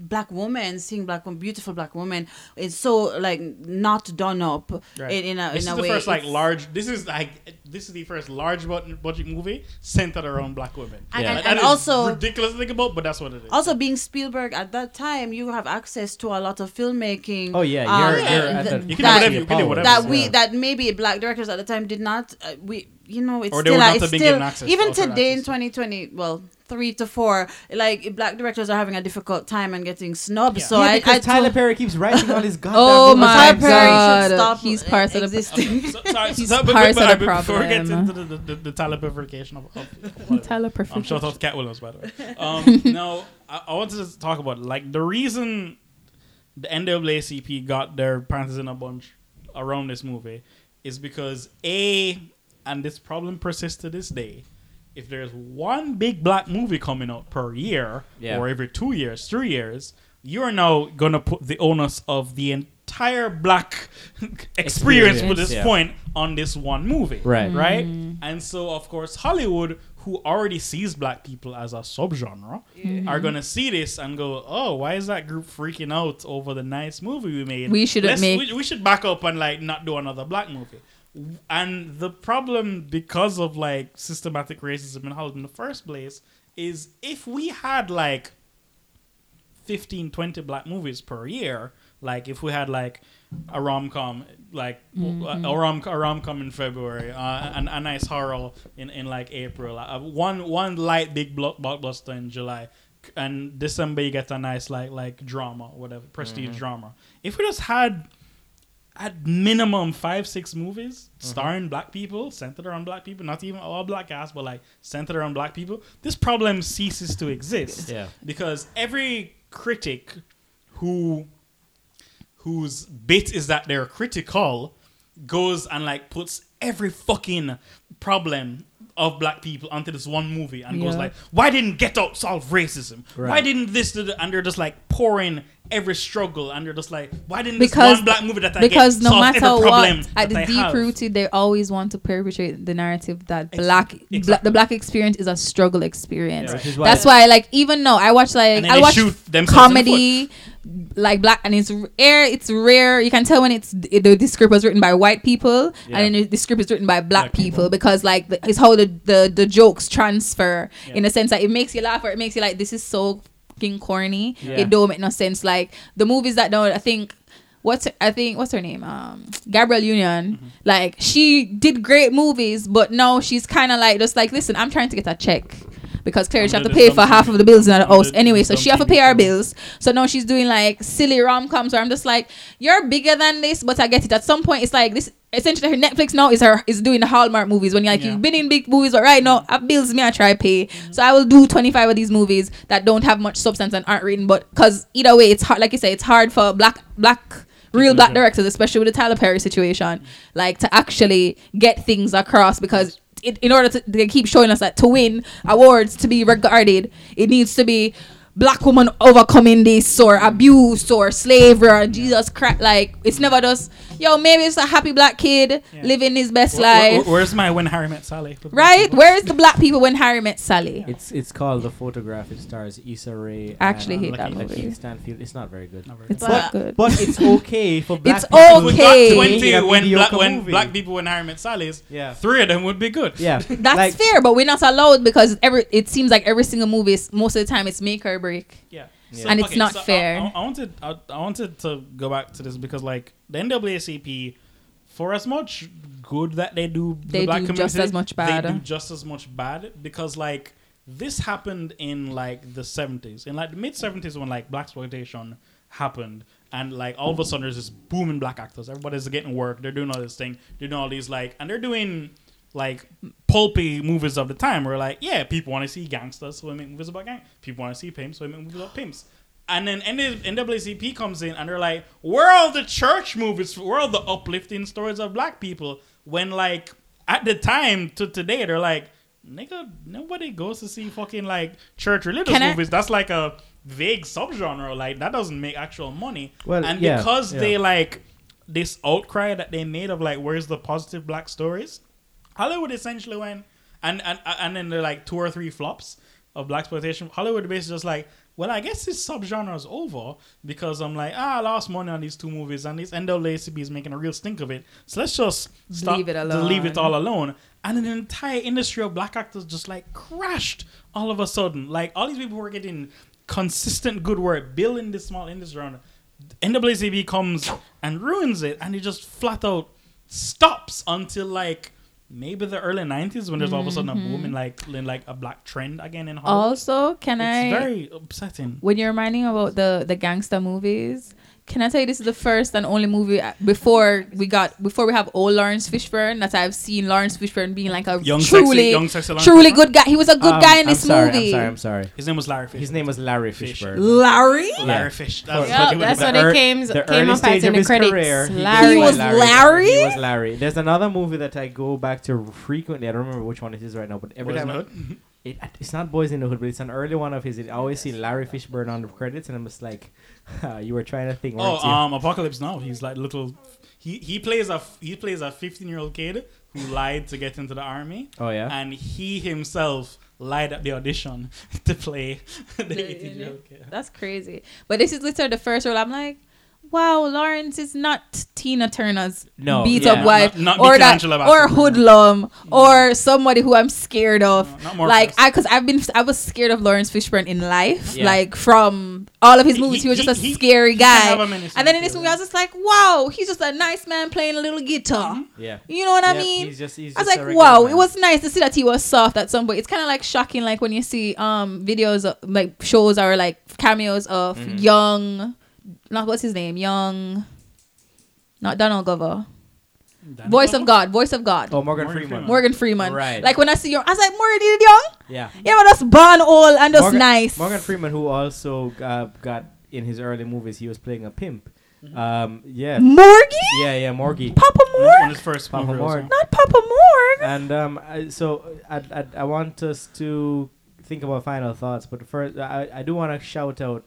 black woman seeing black woman, beautiful black woman it's so like not done up Right. in, in a this in is a the way first like It's- large. This is like this is the first large budget budget movie centered around black women. And- Yeah. and, Like, and that is also ridiculous to think about, but that's what it is. also being Spielberg at that time, you have access to a lot of filmmaking. Oh yeah, um, you're, you're th- at the You can do whatever you- you can do whatever. that Yeah. we that maybe black directors at the time did not. Uh, we you know it's Or still would it's still even offered today in 2020. Well, three to four, like black directors are having a difficult time and getting snubbed. Yeah. So yeah, I, because I Tyler told- Perry keeps writing all his goddamn Oh movies. my Tyler Perry should God. stop He's part of the- existing. So- sorry, He's so- but- part but- of the but Before we get into the, the, the, the Taliberification of, of, of Tyler um, Perfect. shout out to Katt Williams, by the way. Um, no, I, I wanted to talk about like the reason the NAACP got their panties in a bunch around this movie is because a and this problem persists to this day. If there's one big black movie coming out per year, Yeah. or every two years, three years, you're now gonna put the onus of the entire black experience with this yeah. point on this one movie Right. right? Mm-hmm. And so, of course, Hollywood, who already sees black people as a subgenre, are gonna see this and go, "Oh, why is that group freaking out over the nice movie we made? We shouldn't Let's- make- We, we should back up and like not do another black movie." And the problem, because of like systematic racism in Hollywood in the first place, is if we had like 15, 20 black movies per year. Like if we had like a rom com, like Mm-hmm. a rom a rom com in February, uh, and a nice horror in, in like April, uh, one one light big block- blockbuster in July, and December you get a nice like like drama, whatever prestige drama. If we just had at minimum five six movies starring black people centered around black people not even all black cast but like centered around black people this problem ceases to exist Yeah. because every critic who whose bit is that they're critical goes and like puts every fucking problem of black people onto this one movie and goes like why didn't get out solve racism why didn't this do the-" and they're just like pouring every struggle and they're just like why didn't Because- this one black movie that I because get no solve matter every problem what, at that I the deep have? rooted, they always want to perpetuate the narrative that Ex- black, bla- exactly. the black experience is a struggle experience. Yeah, Which is why That's why, like, even though I watch like I watch shoot themselves in the comedy, like black, and it's rare. It's rare. You can tell when it's the, the script was written by white people, Yeah. and then the script is written by black, Black people. people, because like the, it's how the, the the jokes transfer Yeah. in a sense that it makes you laugh or it makes you like this is so fucking corny. Yeah. It don't make no sense. Like the movies that don't, I think. What's I think what's her name? Um, Gabrielle Union. Mm-hmm. Like she did great movies, but now she's kind of like just like listen. I'm trying to get a check because clearly she have to pay for half of the bills in the house anyway. So she have to pay her shows. bills. So now she's doing like silly rom coms where I'm just like, you're bigger than this, but I get it. At some point, it's like this. Essentially, her Netflix now is her is doing the Hallmark movies. When you're like Yeah. you've been in big movies, but right now, I bills me I try pay. So I will do 25 of these movies that don't have much substance and aren't written, but because either way, it's hard. Like you say, it's hard for black black real black directors, especially with the Tyler Perry situation, like to actually get things across because. It, in order to they keep showing us that to win awards to be regarded, it needs to be black woman overcoming this or abuse or slavery or Jesus Christ. Like it's never just yo. Maybe it's a happy black kid Yeah. living his best Where- where- life, where's my When Harry Met Sally? right? Where's the black people when Harry met Sally? It's it's called The Photograph. It stars Issa Rae. I actually and hate that Lakeith- movie. Stanfield. It's not very good. Not very It's good. not But- good. But it's okay for black It's people. okay. We got 20 Make it a when, black, when movie. black people when Harry Met Sally's. Yeah. Three of them would be good. Yeah. That's like, fair, but we're not allowed because every it seems like every single movie is most of the time it's make or break. Yeah. Yeah. And it's not I- fair. I, I wanted I, I wanted to go back to this because like the NAACP, for as much good that they do, the They black do community, just as much bad. They do just as much bad because like this happened in like the seventies, in like the mid seventies when like blaxploitation happened. And like all of a sudden, there's this booming black actors. Everybody's getting work. They're doing all this thing. They're doing all these like, and they're doing like pulpy movies of the time where like yeah people want to see gangsters so we make movies about gang people want to see pimps so we make movies about pimps. And then N- NAACP comes in and they're like where are all the church movies where are all the uplifting stories of black people? When like at the time to today they're like nigga nobody goes to see fucking like church religious Can I- movies. That's like a vague subgenre like that doesn't make actual money. Well, and yeah, because yeah. they like this outcry that they made of like where's the positive black stories Hollywood essentially went and and and then there are like two or three flops of blaxploitation. Hollywood basically just like, well, I guess this subgenre is over because I'm like, ah, I lost money on these two movies and this NAACP is making a real stink of it. So let's just stop, Leave it just leave it all alone. And an entire industry of black actors just like crashed all of a sudden. Like all these people were getting consistent good work, building this small industry around. NAACP comes and ruins it, and it just flat out stops until like maybe the early '90s when there's all of a sudden a boom mm-hmm. in like in like a black trend again in Hollywood. Also, can I it's I very upsetting. when you're reminding about the the gangster movies can i tell you this is the first and only movie uh, before we got before we have old lawrence fishburne that i've seen lawrence fishburne being like a Young truly sexy, young sexy. Truly Fishburne? good guy he was a good Um, guy in I'm this sorry, movie I'm sorry. I'm sorry. His name was Larry Fish. His name was Larry Fish. Fishburne. Larry? Larry Fish. That's, for what the- that's what the it came, the came early up as in of the his credits. career, he Larry. He was Larry? He was Larry. There's another movie that I go back to frequently. I don't remember which one it is right now, but every Boys in time the Hood. It, it's not Boys in the Hood, but it's an early one of his. I always see Larry Fishburne on the credits, and I'm just like, you were trying to think. Oh, weren't you? um, Apocalypse Now. He's like little. He he plays a he plays a 15 year old kid who lied to get into the army, oh yeah. and he himself lied at the audition to play the 18 year old kid. that's crazy but this is literally the first role i'm like wow lawrence is not tina turner's No, beat yeah. up wife Not- not or that or hoodlum or somebody who i'm scared of No, not more like. I, cause I've been, I was scared of Lawrence Fishburne in life, Yeah. like from all of his movies. He, was he- just a he- scary can have guy. a And then in this movie, I was just like, wow, he's just a nice man playing a little guitar. yeah. You know what I mean? He's just, he's I was like, wow, man. it was nice to see that he was soft at some point. It's kind of like shocking, like when you see um videos of, like shows or like cameos of Mhm. young, not what's his name, young, not Donald Glover, Danny Voice Glover? of God, Voice of God, Oh, Morgan, Morgan Freeman. Freeman. Morgan Freeman. Right. Like when I see young, I was like, Morgan, you young? Yeah. You know, just born old and just Morgan- nice. Morgan Freeman, who also uh, got in his early movies, he was playing a pimp. Um, yeah, Morgan? yeah, yeah, Morgie. Papa When Morgan? his first Papa movie Morgan. Not Papa Morgan. And um, I, so I, I, I want us to think about final thoughts. But first, I, I do want to shout out,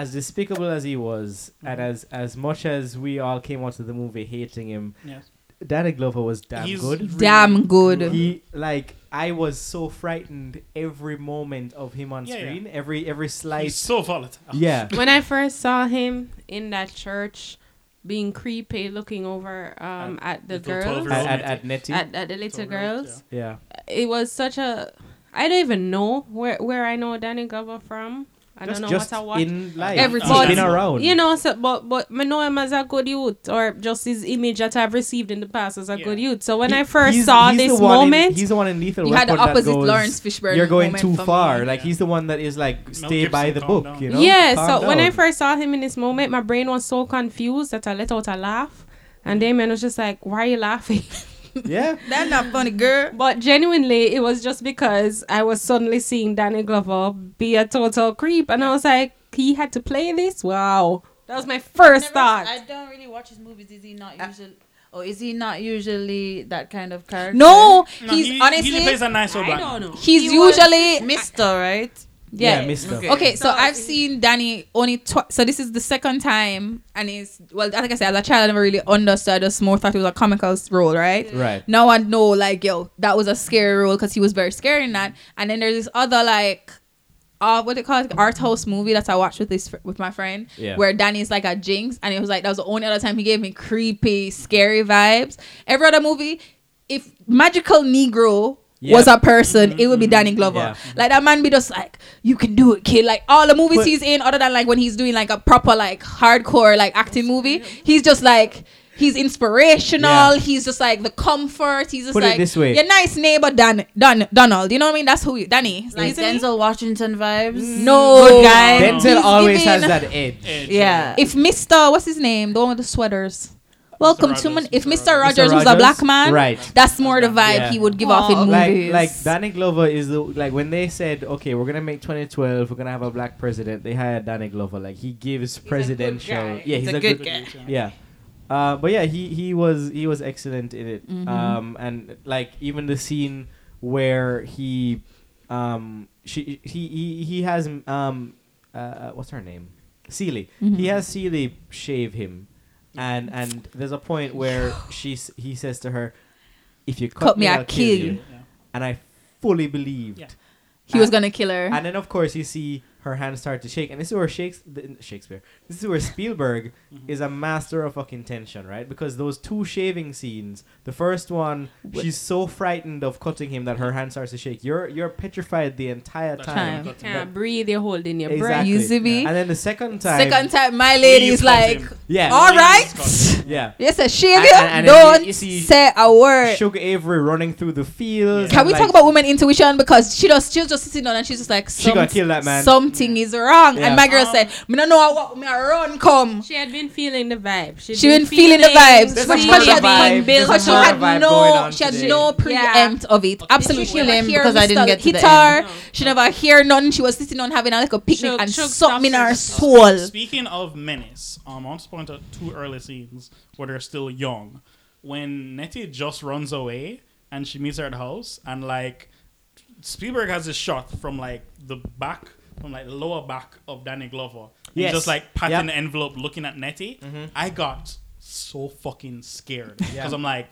as despicable as he was, and as as much as we all came out of the movie hating him, Yes. Danny Glover was damn He's good. really Damn good. He like I was so frightened every moment of him on Yeah, yeah. screen. Every every He's slight. so volatile. Yeah. When I first saw him in that church, being creepy, looking over um, at the little girls, At, at, at Nettie. at, at the little Twelve year olds, girls, yeah. it was such a. I don't even know where where I know Danny Glover from. I just, don't know just what I watch. in life. Every He's time. been around. You know, so, but but I know him as a good youth, or just his image that I've received in the past as a Yeah. good youth. So when He- I first he's- saw he's this one in- moment, he's the one in Lethal You had the opposite goes, Lawrence Fishburne. You're going too for me. far. Like Yeah. he's the one that is like stay Gibson, by the book. down. You know. yeah. Calm So when I first saw him in this moment, my brain was so confused that I let out a laugh, and Damian was just like, "Why are you laughing?" yeah. That's not funny, girl. But genuinely, it was just because I was suddenly seeing Danny Glover be a total creep, and I was like, he had to play this. Wow, That was my first Never- thought. I don't really watch his movies. Is he not usually? Or is he not usually that kind of character? No, No, he's he, honestly he plays a nice old I don't know. he's He was- usually Mister, right? Yeah. Mister. Okay. Okay, so, So I've seen Danny only twice. So this is the second time, and he's well. Like I said, as a child, I never really understood. I just more thought it was a comical role, right? Right. Now I know, like, yo, that was a scary role because he was very scary in that. And then there's this other like, uh, what they call it, art house movie that I watched with this fr- with my friend, Yeah. where Danny's like a jinx, and it was like that was the only other time he gave me creepy, scary vibes. Every other movie, if magical Negro. Was Yep. a person, it would be mm-hmm. Danny Glover. Yeah. Like that man be just like, you can do it, kid. Like all the movies But- he's in, other than like when he's doing like a proper like hardcore like acting movie, he's just like he's inspirational. Yeah. He's just like the comfort. He's just Put it like this way. your nice neighbor Dan, Dan Donald. You know what I mean? That's who you, Danny. It's Like isn't he? Denzel Washington vibes. Mm. No Good guy. Denzel He's always has that edge. Edge, Yeah. If Mister, what's his name? The one with the sweaters. Welcome to Rogers, man. If Mr. Mister Rogers. Rogers was a black man, Right. That's more the vibe Yeah. he would give off in movies. Like like Danny Glover is the like when they said okay we're gonna make 2012 we're gonna have a black president they hired Danny Glover like he gives presidential yeah He's he's, a a, good good, guy. yeah uh, but yeah he he was he was excellent in it Mhm. um and like even the scene where he um she he he, he has um uh what's her name Celie Mhm. he has Celie shave him and and there's a point where she's he says to her if you cut, Cut me, me I'll I'll kill kill you. you and I fully believed. Yeah. he was gonna kill her. And then of course you see her hand start to shake, and this is where Shakes- the- Shakespeare. This is where Spielberg Mm-hmm. is a master of fucking tension, right? Because those two shaving scenes, the first one, Wh- she's so frightened of cutting him that her hand starts to shake. You're you're petrified the entire That's time. Time. Can't breathe. You're holding your breath. Exactly. You see me? And then the second time, Second time, my lady's Please cut like, him. yeah, all right, Please right. yeah. Yes, a shave And- you. and- and Don't you- you see say a word. Sugar Avery running through the fields. Can we like, talk about women intuition because she just she was just sitting down and she's just like She gonna kill that man." Something is wrong. Yeah. And my girl Um, said, "Me don't know what me a run come." She had been feeling the vibe. She'd She been feeling the vibes, There's she, she had, vibe. There's because she had no, she had today. no preempt of it. Absolutely, She she never him hear because I didn't get to the her. end. No. She never hear nothing. She was sitting on having a little picnic Chug- and chug something in her soul. Speaking of menace, um, I want to point out two early scenes where they're still young. When Nettie just runs away and she meets her at the house, and like Spielberg has this shot from like the back, from like the lower back of Danny Glover. Yes. just like patting Yep. the envelope, looking at Nettie. Mhm. I got so fucking scared because Yeah. I'm like,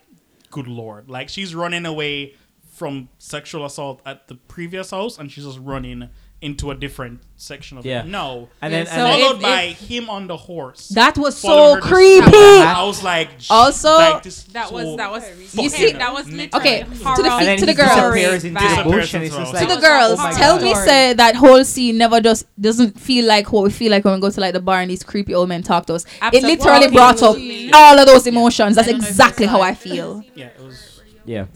good lord, like she's running away from sexual assault at the previous house, and she's just running into a different section of Yeah. it. No, And Yeah, then, so and then followed if- by him on the horse. That was so creepy. I was like, Also- like, That was that was You see- that was Okay, literally to the horror and then to the girls. the Vibe. bush, and it's just To like, to the oh girls, a horror tell me story. say that whole scene never just doesn't feel like what we feel like when we go to like the bar and these creepy old men talk to us. It literally brought up all of those emotions. That's I don't know if exactly how I feel. yeah, it was. yeah.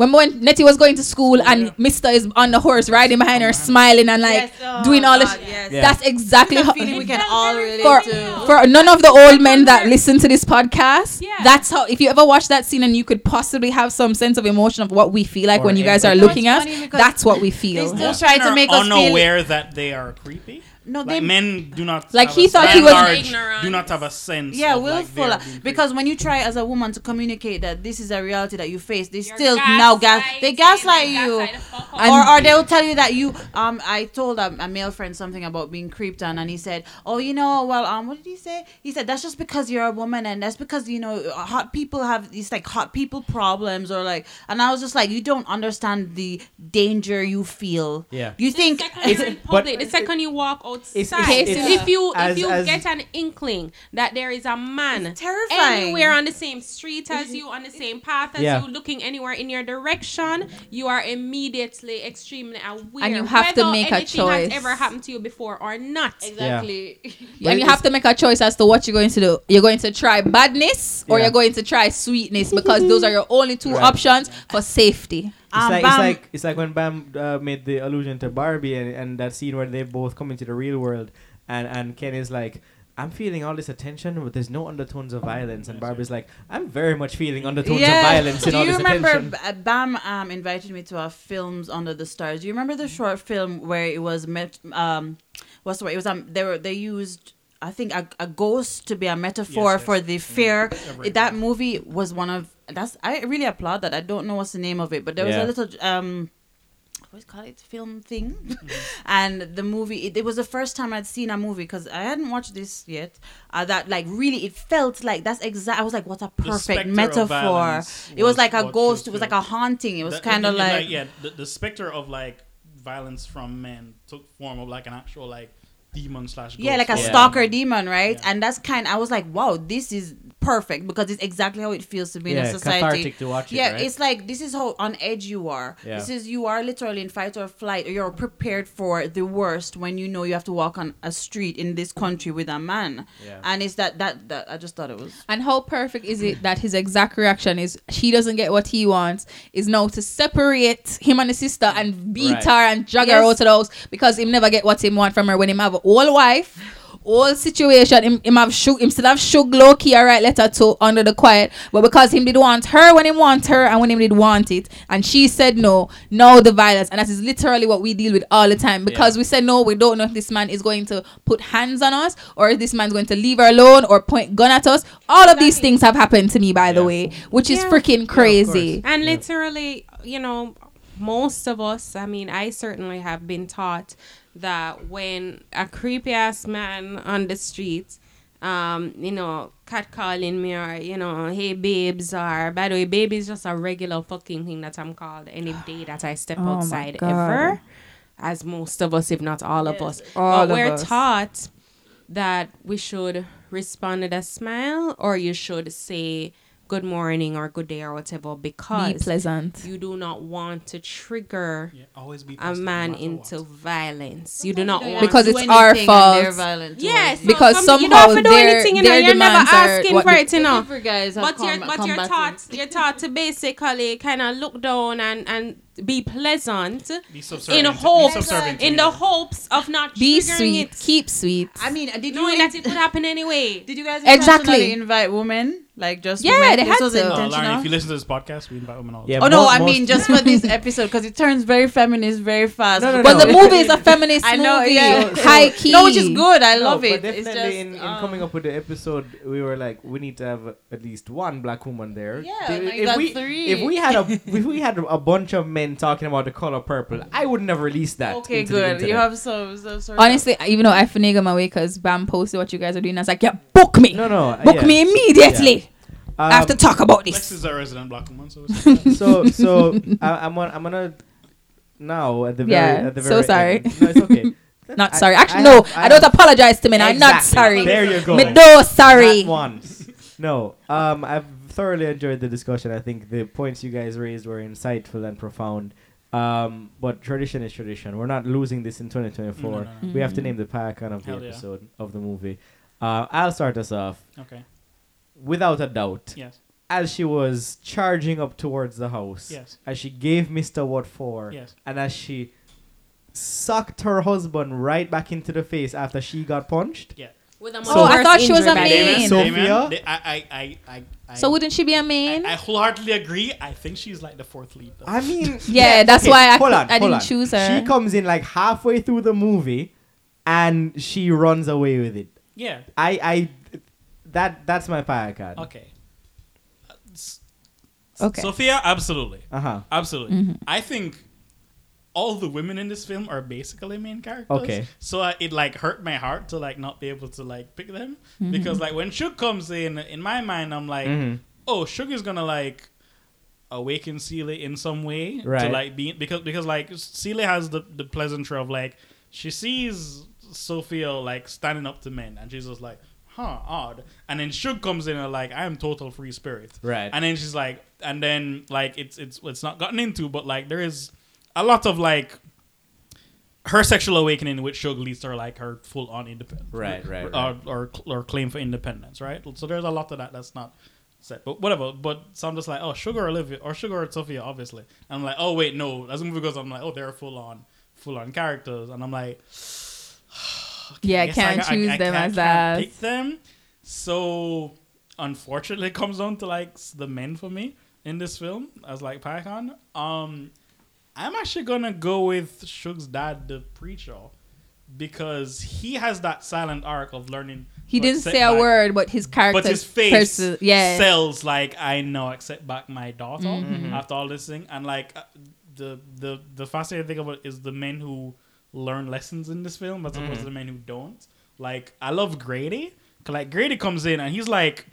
When when Nettie was going to school and Yeah. Mister is on the horse riding behind her, oh smiling and like Yes, oh doing all this. Yes. Yeah. That's exactly how. we can all relate For, to. for none of the old men that listen to this podcast, Yeah. that's how. If you ever watch that scene and you could possibly have some sense of emotion of what we feel like Or when you guys are looking at, it's that's what we feel. They feel. still Most try to are make us feel. unaware that they are creepy. No, Like they men do not. Like, have he a thought he was- large- Ignorant. Do not have a sense. yeah, of, like, willful. they because when you try as a woman to communicate that this is a reality that you face, they You're still now gas. They gaslight gaslighting, you. gaslight the fuck out. And- or, or they'll tell you that you um I told a, a male friend something about being creeped on and he said oh you know well um what did he say he said that's just because you're a woman and that's because you know hot people have these like hot people problems or like and I was just like you don't understand the danger you feel Yeah. you think the second you're in but- the second you walk outside, it's- it's- if you as- if you as- get an inkling that there is a man It's terrifying. anywhere on the same street as you, on the same path as Yeah. you, looking anywhere in your direction, you are immediately extremely aware. And you have to make a anything choice. Has ever happened to you before or not? exactly But and you have to make a choice as to what you're going to do. You're going to try badness or Yeah. you're going to try sweetness because those are your only two Right. options for safety. It's Um, like Bam- it's like it's like when Bam uh, made the allusion to Barbie and, and that scene where they both come into the real world and and Ken is like I'm feeling all this attention but there's no undertones of violence and Barbie's like I'm very much feeling undertones of violence in Do all you this remember attention. B- uh, Bam um, invited me to a films under the stars? Do you remember the short film where it was met? Um, what's the word? It was um they were they used I think a, a ghost to be a metaphor Yes, yes. for the fear. Agreed. That movie was one of that's I really applaud that. I don't know what's the name of it, but there was Yeah. a little um what's it called it film thing Mm-hmm. and the movie it, it was the first time i'd seen a movie because i hadn't watched this yet uh, that like really it felt like that's exact i was like what a perfect metaphor it was like a ghost it was like a haunting it was kind of it- like yeah, the, the specter of like violence from men took form of like an actual like demon slash yeah like a Yeah. stalker demon right Yeah. and that's kind i was like wow this is perfect because it's exactly how it feels to be in a society cathartic to watch it. yeah, right? it's like this is how on edge you are. Yeah. This is you are literally in fight or flight. Or you're prepared for the worst when you know you have to walk on a street in this country with a man. Yeah. And it's that that that I just thought it was. And how perfect is it that his exact reaction is she doesn't get what he wants is now to separate him and his sister and beat Right. her and drag her out of the house because him never get what him want from her when him have a whole wife, whole situation. Him, him have shook him still have shook low key a right letter to under the quiet, but because him did want her when he want her and when him did want it, and she said no, no the violence, and that is literally what we deal with all the time because Yeah. we said no, we don't know if this man is going to put hands on us or if this man's going to leave her alone or point gun at us. All of these things have happened to me, by the way, which is Yeah. freaking crazy. And Yeah. literally, you know, most of us, I mean, I certainly have been taught that when a creepy ass man on the street, um, you know, catcalling me or, you know, hey babes or by the way, baby is just a regular fucking thing that I'm called any day that I step Oh outside ever. As most of us, if not all of us. All but of we're us. taught that we should respond with a smile or you should say good morning or good day or whatever because Be because pleasant. you do not want to trigger Yeah, always be a man no into what. violence. You do not want Because do it's our anything and they're fault. violent yes, you. Because some, you somehow don't have to do anything, you know, you're never asking for it, you know. Different guys have But you're but you're combative. taught you're taught to basically kind of look down and and be pleasant Be subservient in to- be hopes in the hopes of not Be triggering sweet. it, Keep sweet. I mean, did you knowing that it could happen anyway. did you guys Exactly. invite women like just Yeah, women? they this had was to. Intentional. Lauren, if you listen to this podcast, we invite women all the Yeah. Oh no, Mo- I mean just for this episode because it turns very feminist very fast. No, no, but no. the movie is a feminist I know, movie. yeah. High key. No, which is good. I No, love but it. Definitely It's just in, in um, coming up with the episode, we were like, we need to have at least one black woman there. Yeah, If- like if we three. if we had a if we had a bunch of men talking about the color purple, I would never release that. Okay, into the good. You have so so sort of- Honestly, even though I finagle my way because Bam posted what you guys are doing, I was like, yeah, book me. no, no, book yeah. me immediately. I have to talk about this. Lex this. is a resident black woman, so it's- so so I, I'm on, I'm gonna now at the very Yeah, at the very so sorry. end- No, it's okay. Not I- sorry. I Actually, no. have- I, don't have- apologize to men. I'm not sorry. There you go. Me no sorry. Not once. No. Um, I've thoroughly enjoyed the discussion. I think the points you guys raised were insightful and profound. Um, but tradition is tradition. We're not losing this in 2024. No, no, no. We have to name the paragon of the Hell yeah. episode of the movie. Uh, I'll start us off okay. Without a doubt. Yes. As she was charging up towards the house, Yes. as she gave Mr. what for, Yes. and as she sucked her husband right back into the face after she got punched. Yeah. With a So- Oh, I thought she was a by main. then. Sophia? They- I, I, I, I, I, So wouldn't she be a main? I wholeheartedly agree. I think she's like the fourth lead. Though. I mean, Yeah, that's why I hold cou- on, I hold didn't on. choose her. She comes in like halfway through the movie, and she runs away with it. yeah. I, I, that that's my fire card. Okay. Uh, s- Okay. Sophia, absolutely, Uh huh. absolutely. Mhm. I think all the women in this film are basically main characters. Okay. So uh, it like hurt my heart to like not be able to like pick them Mm-hmm. because like when Shug comes in, in my mind, I'm like, Mhm. oh, Shug is gonna like awaken Celie in some way to Right. like be because because like Celie has the the pleasantry of like she sees Sophia like standing up to men and she's just like huh odd. And then Shug comes in and like I am total free spirit. Right. and then she's like and then like it's it's it's not gotten into but like there is a lot of like her sexual awakening which Shug leads to her like her full on independence Right, right, or, right. or or claim for independence right? So there's a lot of that that's not said. But whatever. But so I'm just like oh Sugar Olivia or Sugar or Sophia obviously. And I'm like oh wait no. As the movie goes I'm like oh they're full on full on characters. And I'm like yeah, I can't got- choose I them can't- as can't that. pick them. So unfortunately, it comes down to like the men for me in this film as like Python. Um, I'm actually gonna go with Shug's dad, the preacher, because he has that silent arc of learning. He didn't say a word, but his character, but his face perso- yeah, sells like I know accept back my daughter Mm-hmm. after all this thing, and like uh, the the the fascinating thing about it is the men who learn lessons in this film as opposed to the men who don't. Like I love Grady, 'cause, like Grady comes in and he's like.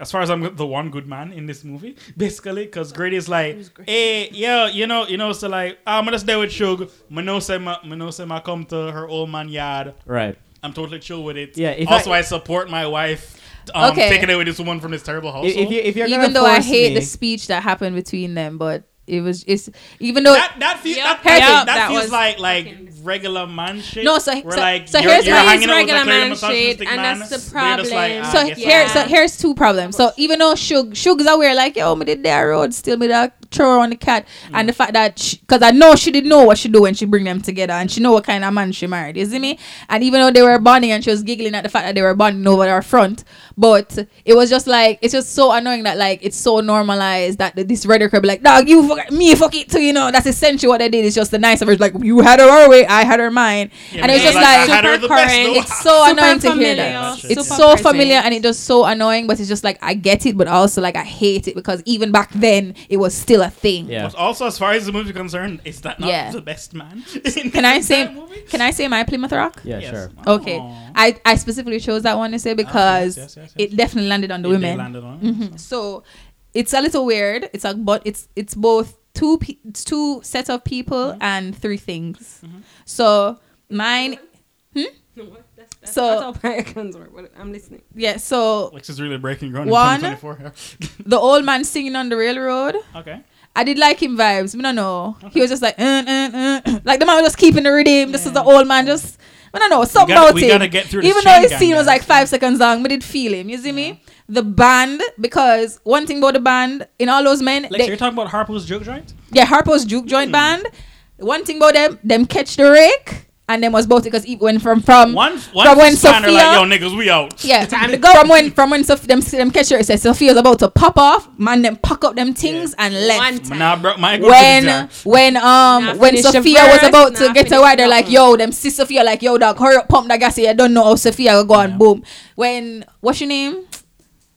As far as I'm the one good man in this movie, basically, because Grady is like, hey, yeah, you know, you know, so like, I'm gonna stay with Shug. I know say my, say my come to her old man yard. Right. I'm totally chill with it. Yeah, if also, I- I, support my wife. Um, Okay. taking away this woman from this terrible household. If, if you if you're even though I hate me, the speech that happened between them, but it was it's even though that that, feel, Yep. that, Here's that, that that feels was like like regular man shit. No, so- so- like so you're, here's you're hanging out with regular man shit, and man, that's the but like, problem. ah, So get here, so here's two problems. So even though Shug, Shug's aware, like, yo, me did that road, still me that throw her on the cat, mm. and the fact that, because I know she didn't know what she do when she bring them together, and she know what kind of man she married, you see me? And even though they were bonding, and she was giggling at the fact that they were bonding over their front, but it was just like, it's just so annoying that like it's so normalized that this redder could be like, dog, you fuck me, fuck it too, you know? That's essentially what they did. It's just the nice of it, like you had her our way, I had her mine, Yeah, and it was just I like. had her Super the current. It's so Super annoying to hear that. super It's so present. familiar and it just so annoying, but it's just like I get it, but also like I hate it because even back then it was still a thing. Yeah. But also, as far as the movie concerned, is that not Yeah. the best man? Can I say that movie? can I say my Plymouth Rock? Yeah, Yes. sure. Okay. Aw. I, I specifically chose that one to say because yes, yes, yes. it definitely landed on the It did women. landed on it. Mhm. So it's a little weird. It's like, but it's it's both two pe- it's two set of people Mm-hmm. and three things. So mine So- I'm listening. yeah, so Lex is really breaking ground One- in the old man singing on the railroad. okay. I did like him vibes. I don't know. He was just like, uh, uh, uh. like the man was just keeping the rhythm. This is the old man just, I don't know, something gotta- about we him. gotta get through this Even though chain his scene was like five seconds long, but did feel him. You see me? The band, because one thing about the band, in all those men, Like, they, you're talking about Harpo's juke joint? yeah, Harpo's juke joint band. One thing about them, them catch the rake, and them was both because he went from from One, one from when spanner like, Sophia- yo, niggas, we out. yeah, from when from when Soph- them them catch her, it says Sophia's about to pop off, man, them pack up them things and left One time. Nah, bro, my when when um Nah, when finish the Sophia was verse, about to get finish her right, they're like, yo, them see Sophia like, yo, dog, hurry up, pump that gas. here. I don't know how Sophia will go on, boom. When what's your name?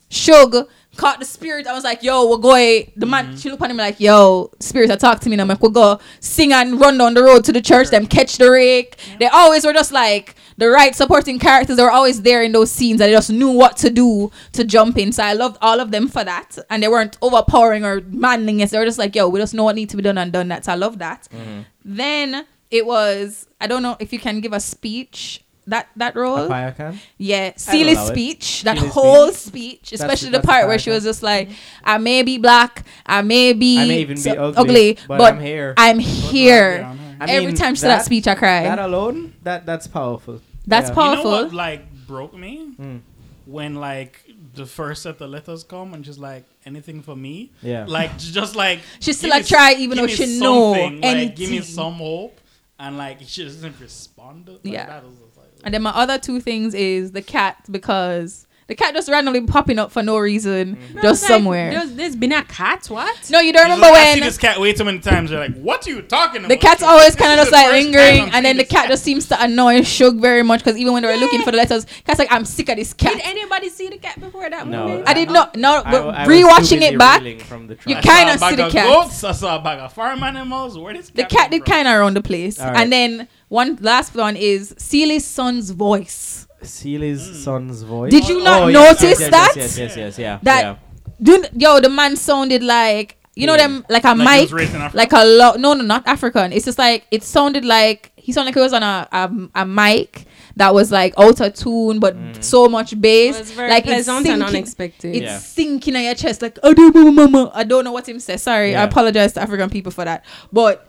Shug caught the spirit. I was like, yo, we're going. The man, mm-hmm. she looked at him like, yo, spirit, I talk to me now. Like, we'll go sing and run down the road to the church. Them catch the rake. They always were just like the right supporting characters. They were always there in those scenes. And they just knew what to do to jump in. So I loved all of them for that. And they weren't overpowering or us. They were just like, yo, we just know what needs to be done and done that. So I love that. Mm-hmm. Then it was, I don't know if you can give a speech. That that role, Papaya can? yeah, Celie's allow it. speech, that Celie's whole speech, especially the that's part the where she was just like, "I may be black, I may be, I may even be so- ugly, but I'm here." I'm here." I Every mean, time she said that speech, I cry. That alone, that that's powerful. That's Yeah. powerful. You know what, like, broke me? Mm. When, like, the first set of letters come and she's like, anything for me. Yeah. Like, just, like... She still, like, me try even though she know something, Like, give me some hope. And, like, she doesn't respond. Like, Yeah. That was just, like, And then my other two things is the cat because the cat just randomly popping up for no reason, Mm-hmm. just Like, somewhere. There's, there's been a cat. What? No, you don't remember like, I see when this cat way too many times. They're like, "What are you talking about?" the cat's always kind of just like lingering, and then the this cat just seems to annoy Shug very much because even when they were looking for the letters, cat's like, "I'm sick of this cat." Did anybody see the cat before that No, movie? I did not. No, I- but I was rewatching it back, from the you trash. I saw kinda see the of cat. Goats, I saw a bag of farm animals. Where this the cat cat did kind of around the place. All right. And then one last one is Celie's son's voice. Celie's son's voice. Did you not Oh, notice yes, yes, that? Yes, yes, yes, yeah. That- yeah. Dude, yo, the man sounded like you know Yeah. them like a Like he mic, was in like a lot. No, no, not African. It's just like it sounded like he sounded like he was on a a, a mic that was like out of tune, but Mm. so much bass. It was very like pleasant it's and unexpected. It's Yeah. sinking in your chest like I don't know, mama. I don't know what him say. Sorry, I apologize to African people for that. But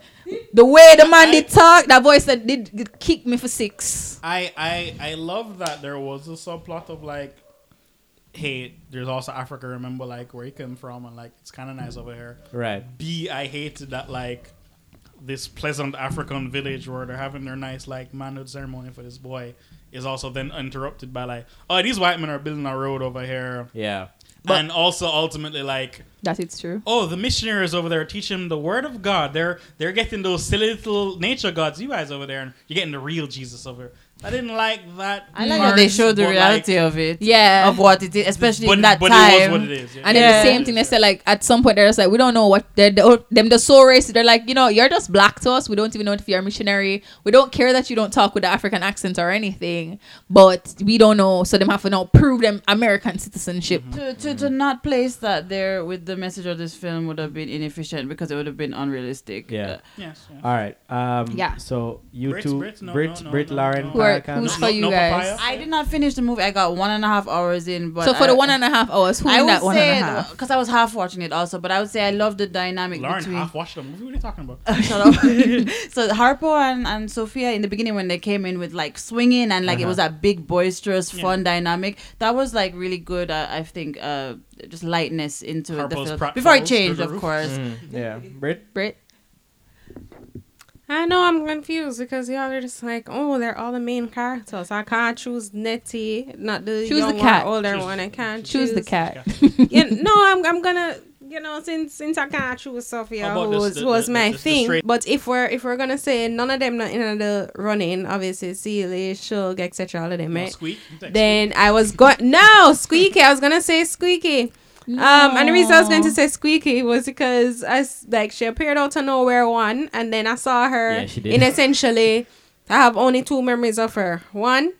the way the man did talk, that voice that did, did kick me for six. I, I I love that there was a subplot of like, hey, there's also Africa. Remember, like where he came from, and like it's kind of nice over here. Right. B, I hated that like this pleasant African village where they're having their nice like manhood ceremony for this boy is also then interrupted by like, oh, these white men are building a road over here, Yeah. And also ultimately like, That it's true. oh, the missionaries over there teaching the word of God. They're they're getting those silly little nature gods. You guys over there, and you're getting the real Jesus over. I didn't like that. I like part, how they showed the but, like, reality of it. Yeah. Of what it is, especially but, in that but time. it was what it is. Yeah. And then the same thing they said like at some point they're just like we don't know what they're they're- them the so racist they're like you know you're just black to us we don't even know if you're a missionary we don't care that you don't talk with the African accent or anything but we don't know so they have to now prove them American citizenship to, to, to not place that there with the message of this film would have been inefficient because it would have been unrealistic. Yeah. Uh, Yes. yeah. All right. Um, Yeah. So you Brits, two, Brits? No, Brit, no, no, Brit, no, Lauren, no. Who are- Parakan. who's for you papaya? guys? I did not finish the movie. I got one and a half hours in, but so for I, the one and a half hours who I in would that one say because I was half watching it also, but I would say I love the dynamic Lauren between. half watched the movie. What are you talking about? Shut up. so Harpo and, and Sofia in the beginning when they came in with like swinging and like it Uh-huh. was that big boisterous Yeah. fun dynamic that was like really good. Uh, I think uh, just lightness into the film prat before it changed, of course. Mhm. Yeah. Brit. Brit I know I'm confused because y'all are just like, oh, they're all the main characters. I can't choose Nettie, not the Choose the cat. or older Choose- one. I can't choose choose the cat yeah, no, I'm I'm gonna you know since since I can't choose Sofia who was the- was the- my the- the thing. straight- But if we're if we're gonna say none of them not in the running, obviously Celie, Shug, etc. all of them, No, right? Squeak. You take Then I was going no Squeaky. I was gonna say Squeaky. Um, and the reason I was going to say Squeaky was because I s- like she appeared out of nowhere one, and then I saw her Yeah, she did. in essentially. I have only two memories of her. One,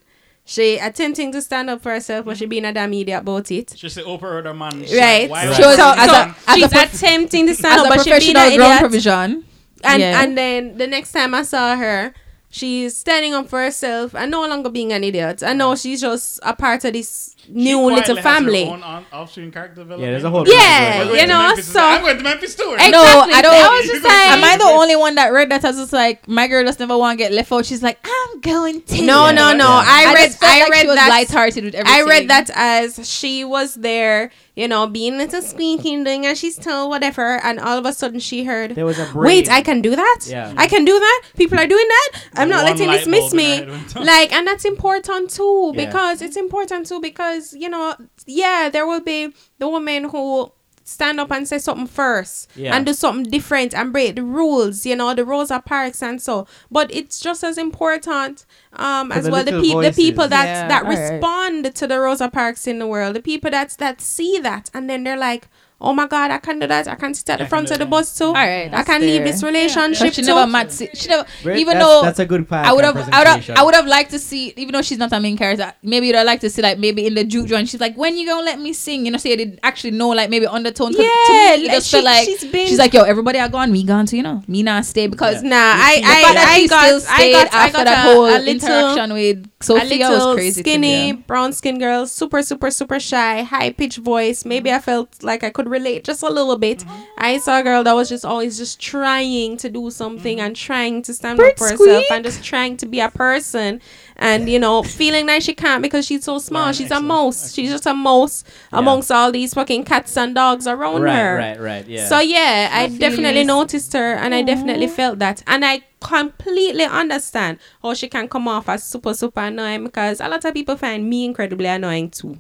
she attempting to stand up for herself, but she being a damn idiot about it. She said Oprah or the man. Right. Right. She was- So, as so a- as a she's prof- attempting to stand as up, a but she being professional an ground idiot. provision And Yeah. and then the next time I saw her, she's standing up for herself and no longer being an idiot. I know she's just a part of this new little family. Yeah, Yeah, there's a whole. Yeah, movie you know, so- I'm going to Memphis too. Exactly. No, I don't- I was just like, Am I the only one that read that? I was just like, my girl just never want to get left out. She's like, I'm going to. no, Yeah. no, no. Yeah. I read, just felt I like read she was that. lighthearted with everything. I read that as she was there, you know, being little squeaking thing, and she's still whatever, and all of a sudden she heard. There was a brain. Wait, I can do that. Yeah. I can do that. People are doing that. I'm not One letting this miss bulb in her me. head went on. Like, and that's important too Yeah. because it's important too because you know, yeah, there will be the woman who stand up and say something first Yeah. and do something different and break the rules. You know, the rules are parks and so. But it's just as important um For as the well the little people the people that Yeah, that alright. respond to the Rosa Parks in the world, the people that that see that and then they're like. Oh my God! I can't do that. I can't sit at the front of the bus too. All right, I can't leave this relationship But she never met. She never. Even that's, though that's a good part. I would have, I would have, I would have liked to see, even though she's not a main character, maybe you'd have liked to see like maybe in the juke joint, she's like, when you gonna let me sing? You know, so you did actually know like maybe undertone. 'Cause Yeah, to me, it like, just felt she- like she's been- she's like, yo, everybody are gone, me gone too, you know, me not stay because. Yeah. Nah, I, The fact I, I got, still I stayed got, I after got that a, whole a little, interaction with a Sofia little was crazy. skinny brown skin girl, super, super, super shy, high pitched voice. Maybe I felt like I could relate just a little bit. Mm-hmm. I saw a girl that was just always just trying to do something Mm-hmm. and trying to stand Brit up for herself and just trying to be a person and you know feeling like she can't because she's so small. Lauren, she's excellent, a mouse. She's just a mouse Yeah. amongst all these fucking cats and dogs around Right, her. right, right. Yeah. So yeah, I My definitely feelings. noticed her and I definitely felt that. And I completely understand how she can come off as super super annoying because a lot of people find me incredibly annoying too.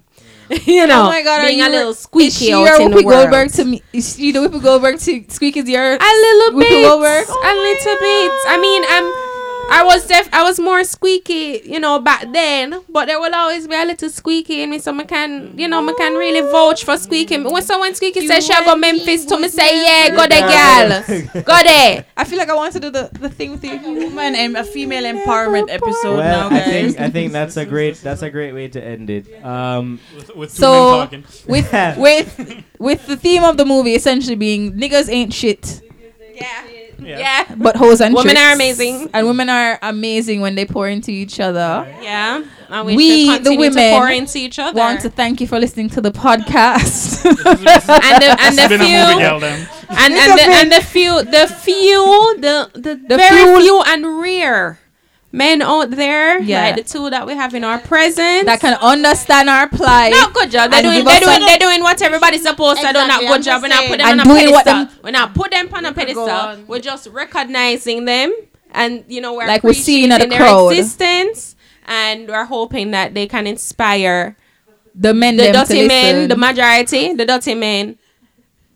you oh know, oh my god, are being a little is squeaky she out your in the Whoopi world. Goldberg to me? Is she the Whoopi Goldberg to Squeak is your a little Whoopi bit, Goldberg? a little bit. I mean, I'm. I was def I was more squeaky, you know, back then, but there will always be a little squeaky in me, so I can, you know, I can really vouch for squeaky. When someone squeaky says she go Memphis to me, say yeah, go there, girl, go there. I feel like I want to do the, the thing with the Woman and a female empowerment episode well, now, I think I think that's a great that's a great way to end it. Um, With, with two So- men talking. with with with the theme of the movie essentially being niggas ain't shit, Yeah, Yeah. yeah, but hoes and Women tricks. are amazing. and women are amazing when they pour into each other. yeah. And we, We, the women, to pour into each other. Want to thank you for listening to the podcast. and the and the It's been a movie, few and and the, and the few the few the the, The very few- few and rare men out there Yeah. like the two that we have in our presence that can understand our plight. no good job they're doing they're doing they're doing what everybody's supposed to do not good I'm job we're not put them saying. on a And doing what pedestal them- we're not put them on a pedestal on. we're just recognizing them and you know we're Like we're seeing at a appreciating crowd. their existence and we're hoping that they can inspire The men, the them dirty men, listen. the majority, the dirty men,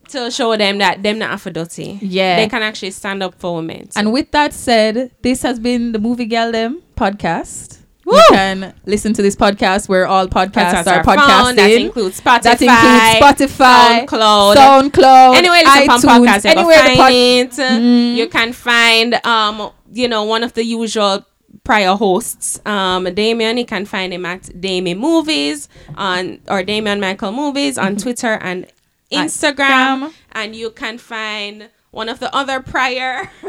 to show them that them not for dirty. Yeah. they can actually stand up for women. And with that said, this has been the Movie Gal Them podcast. Woo! You can listen to this podcast where all podcasts, are, podcasting. That includes Spotify. That includes Spotify, SoundCloud. SoundCloud, Anyway, listen iTunes, podcast. You anywhere can the pod- find it. Mm. You can find um, you know, one of the usual prior hosts, um, Damian. You can find him at Damian Movies on or Damian Michael Movies on Twitter and Instagram. And you can find one of the other prior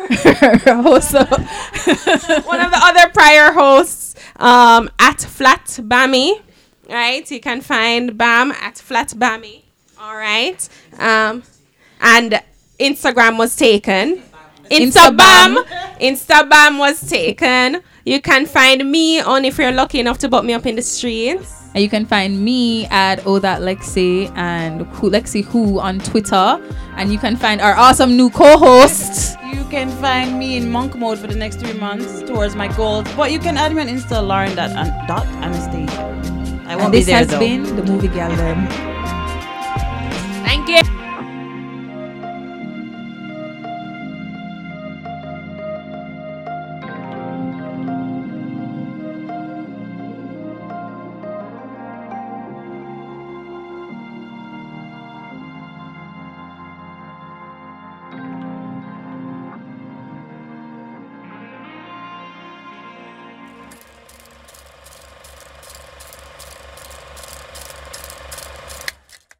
also, one of the other prior hosts um, at Flat Bammy. Right, you can find Bam at Flat Bammy. All right, um, and Instagram was taken. Instabam, Instabam was taken. You can find me on if you're lucky enough to book me up in the streets. And you can find me at oh that Lexy and who Lexy who on Twitter, and you can find our awesome new co-host. You can find me in monk mode for the next three months towards my goals. But you can add me on Insta, Lauren dot, an- dot Anastasia. I won't And be this has though. been the Movie Gal Them.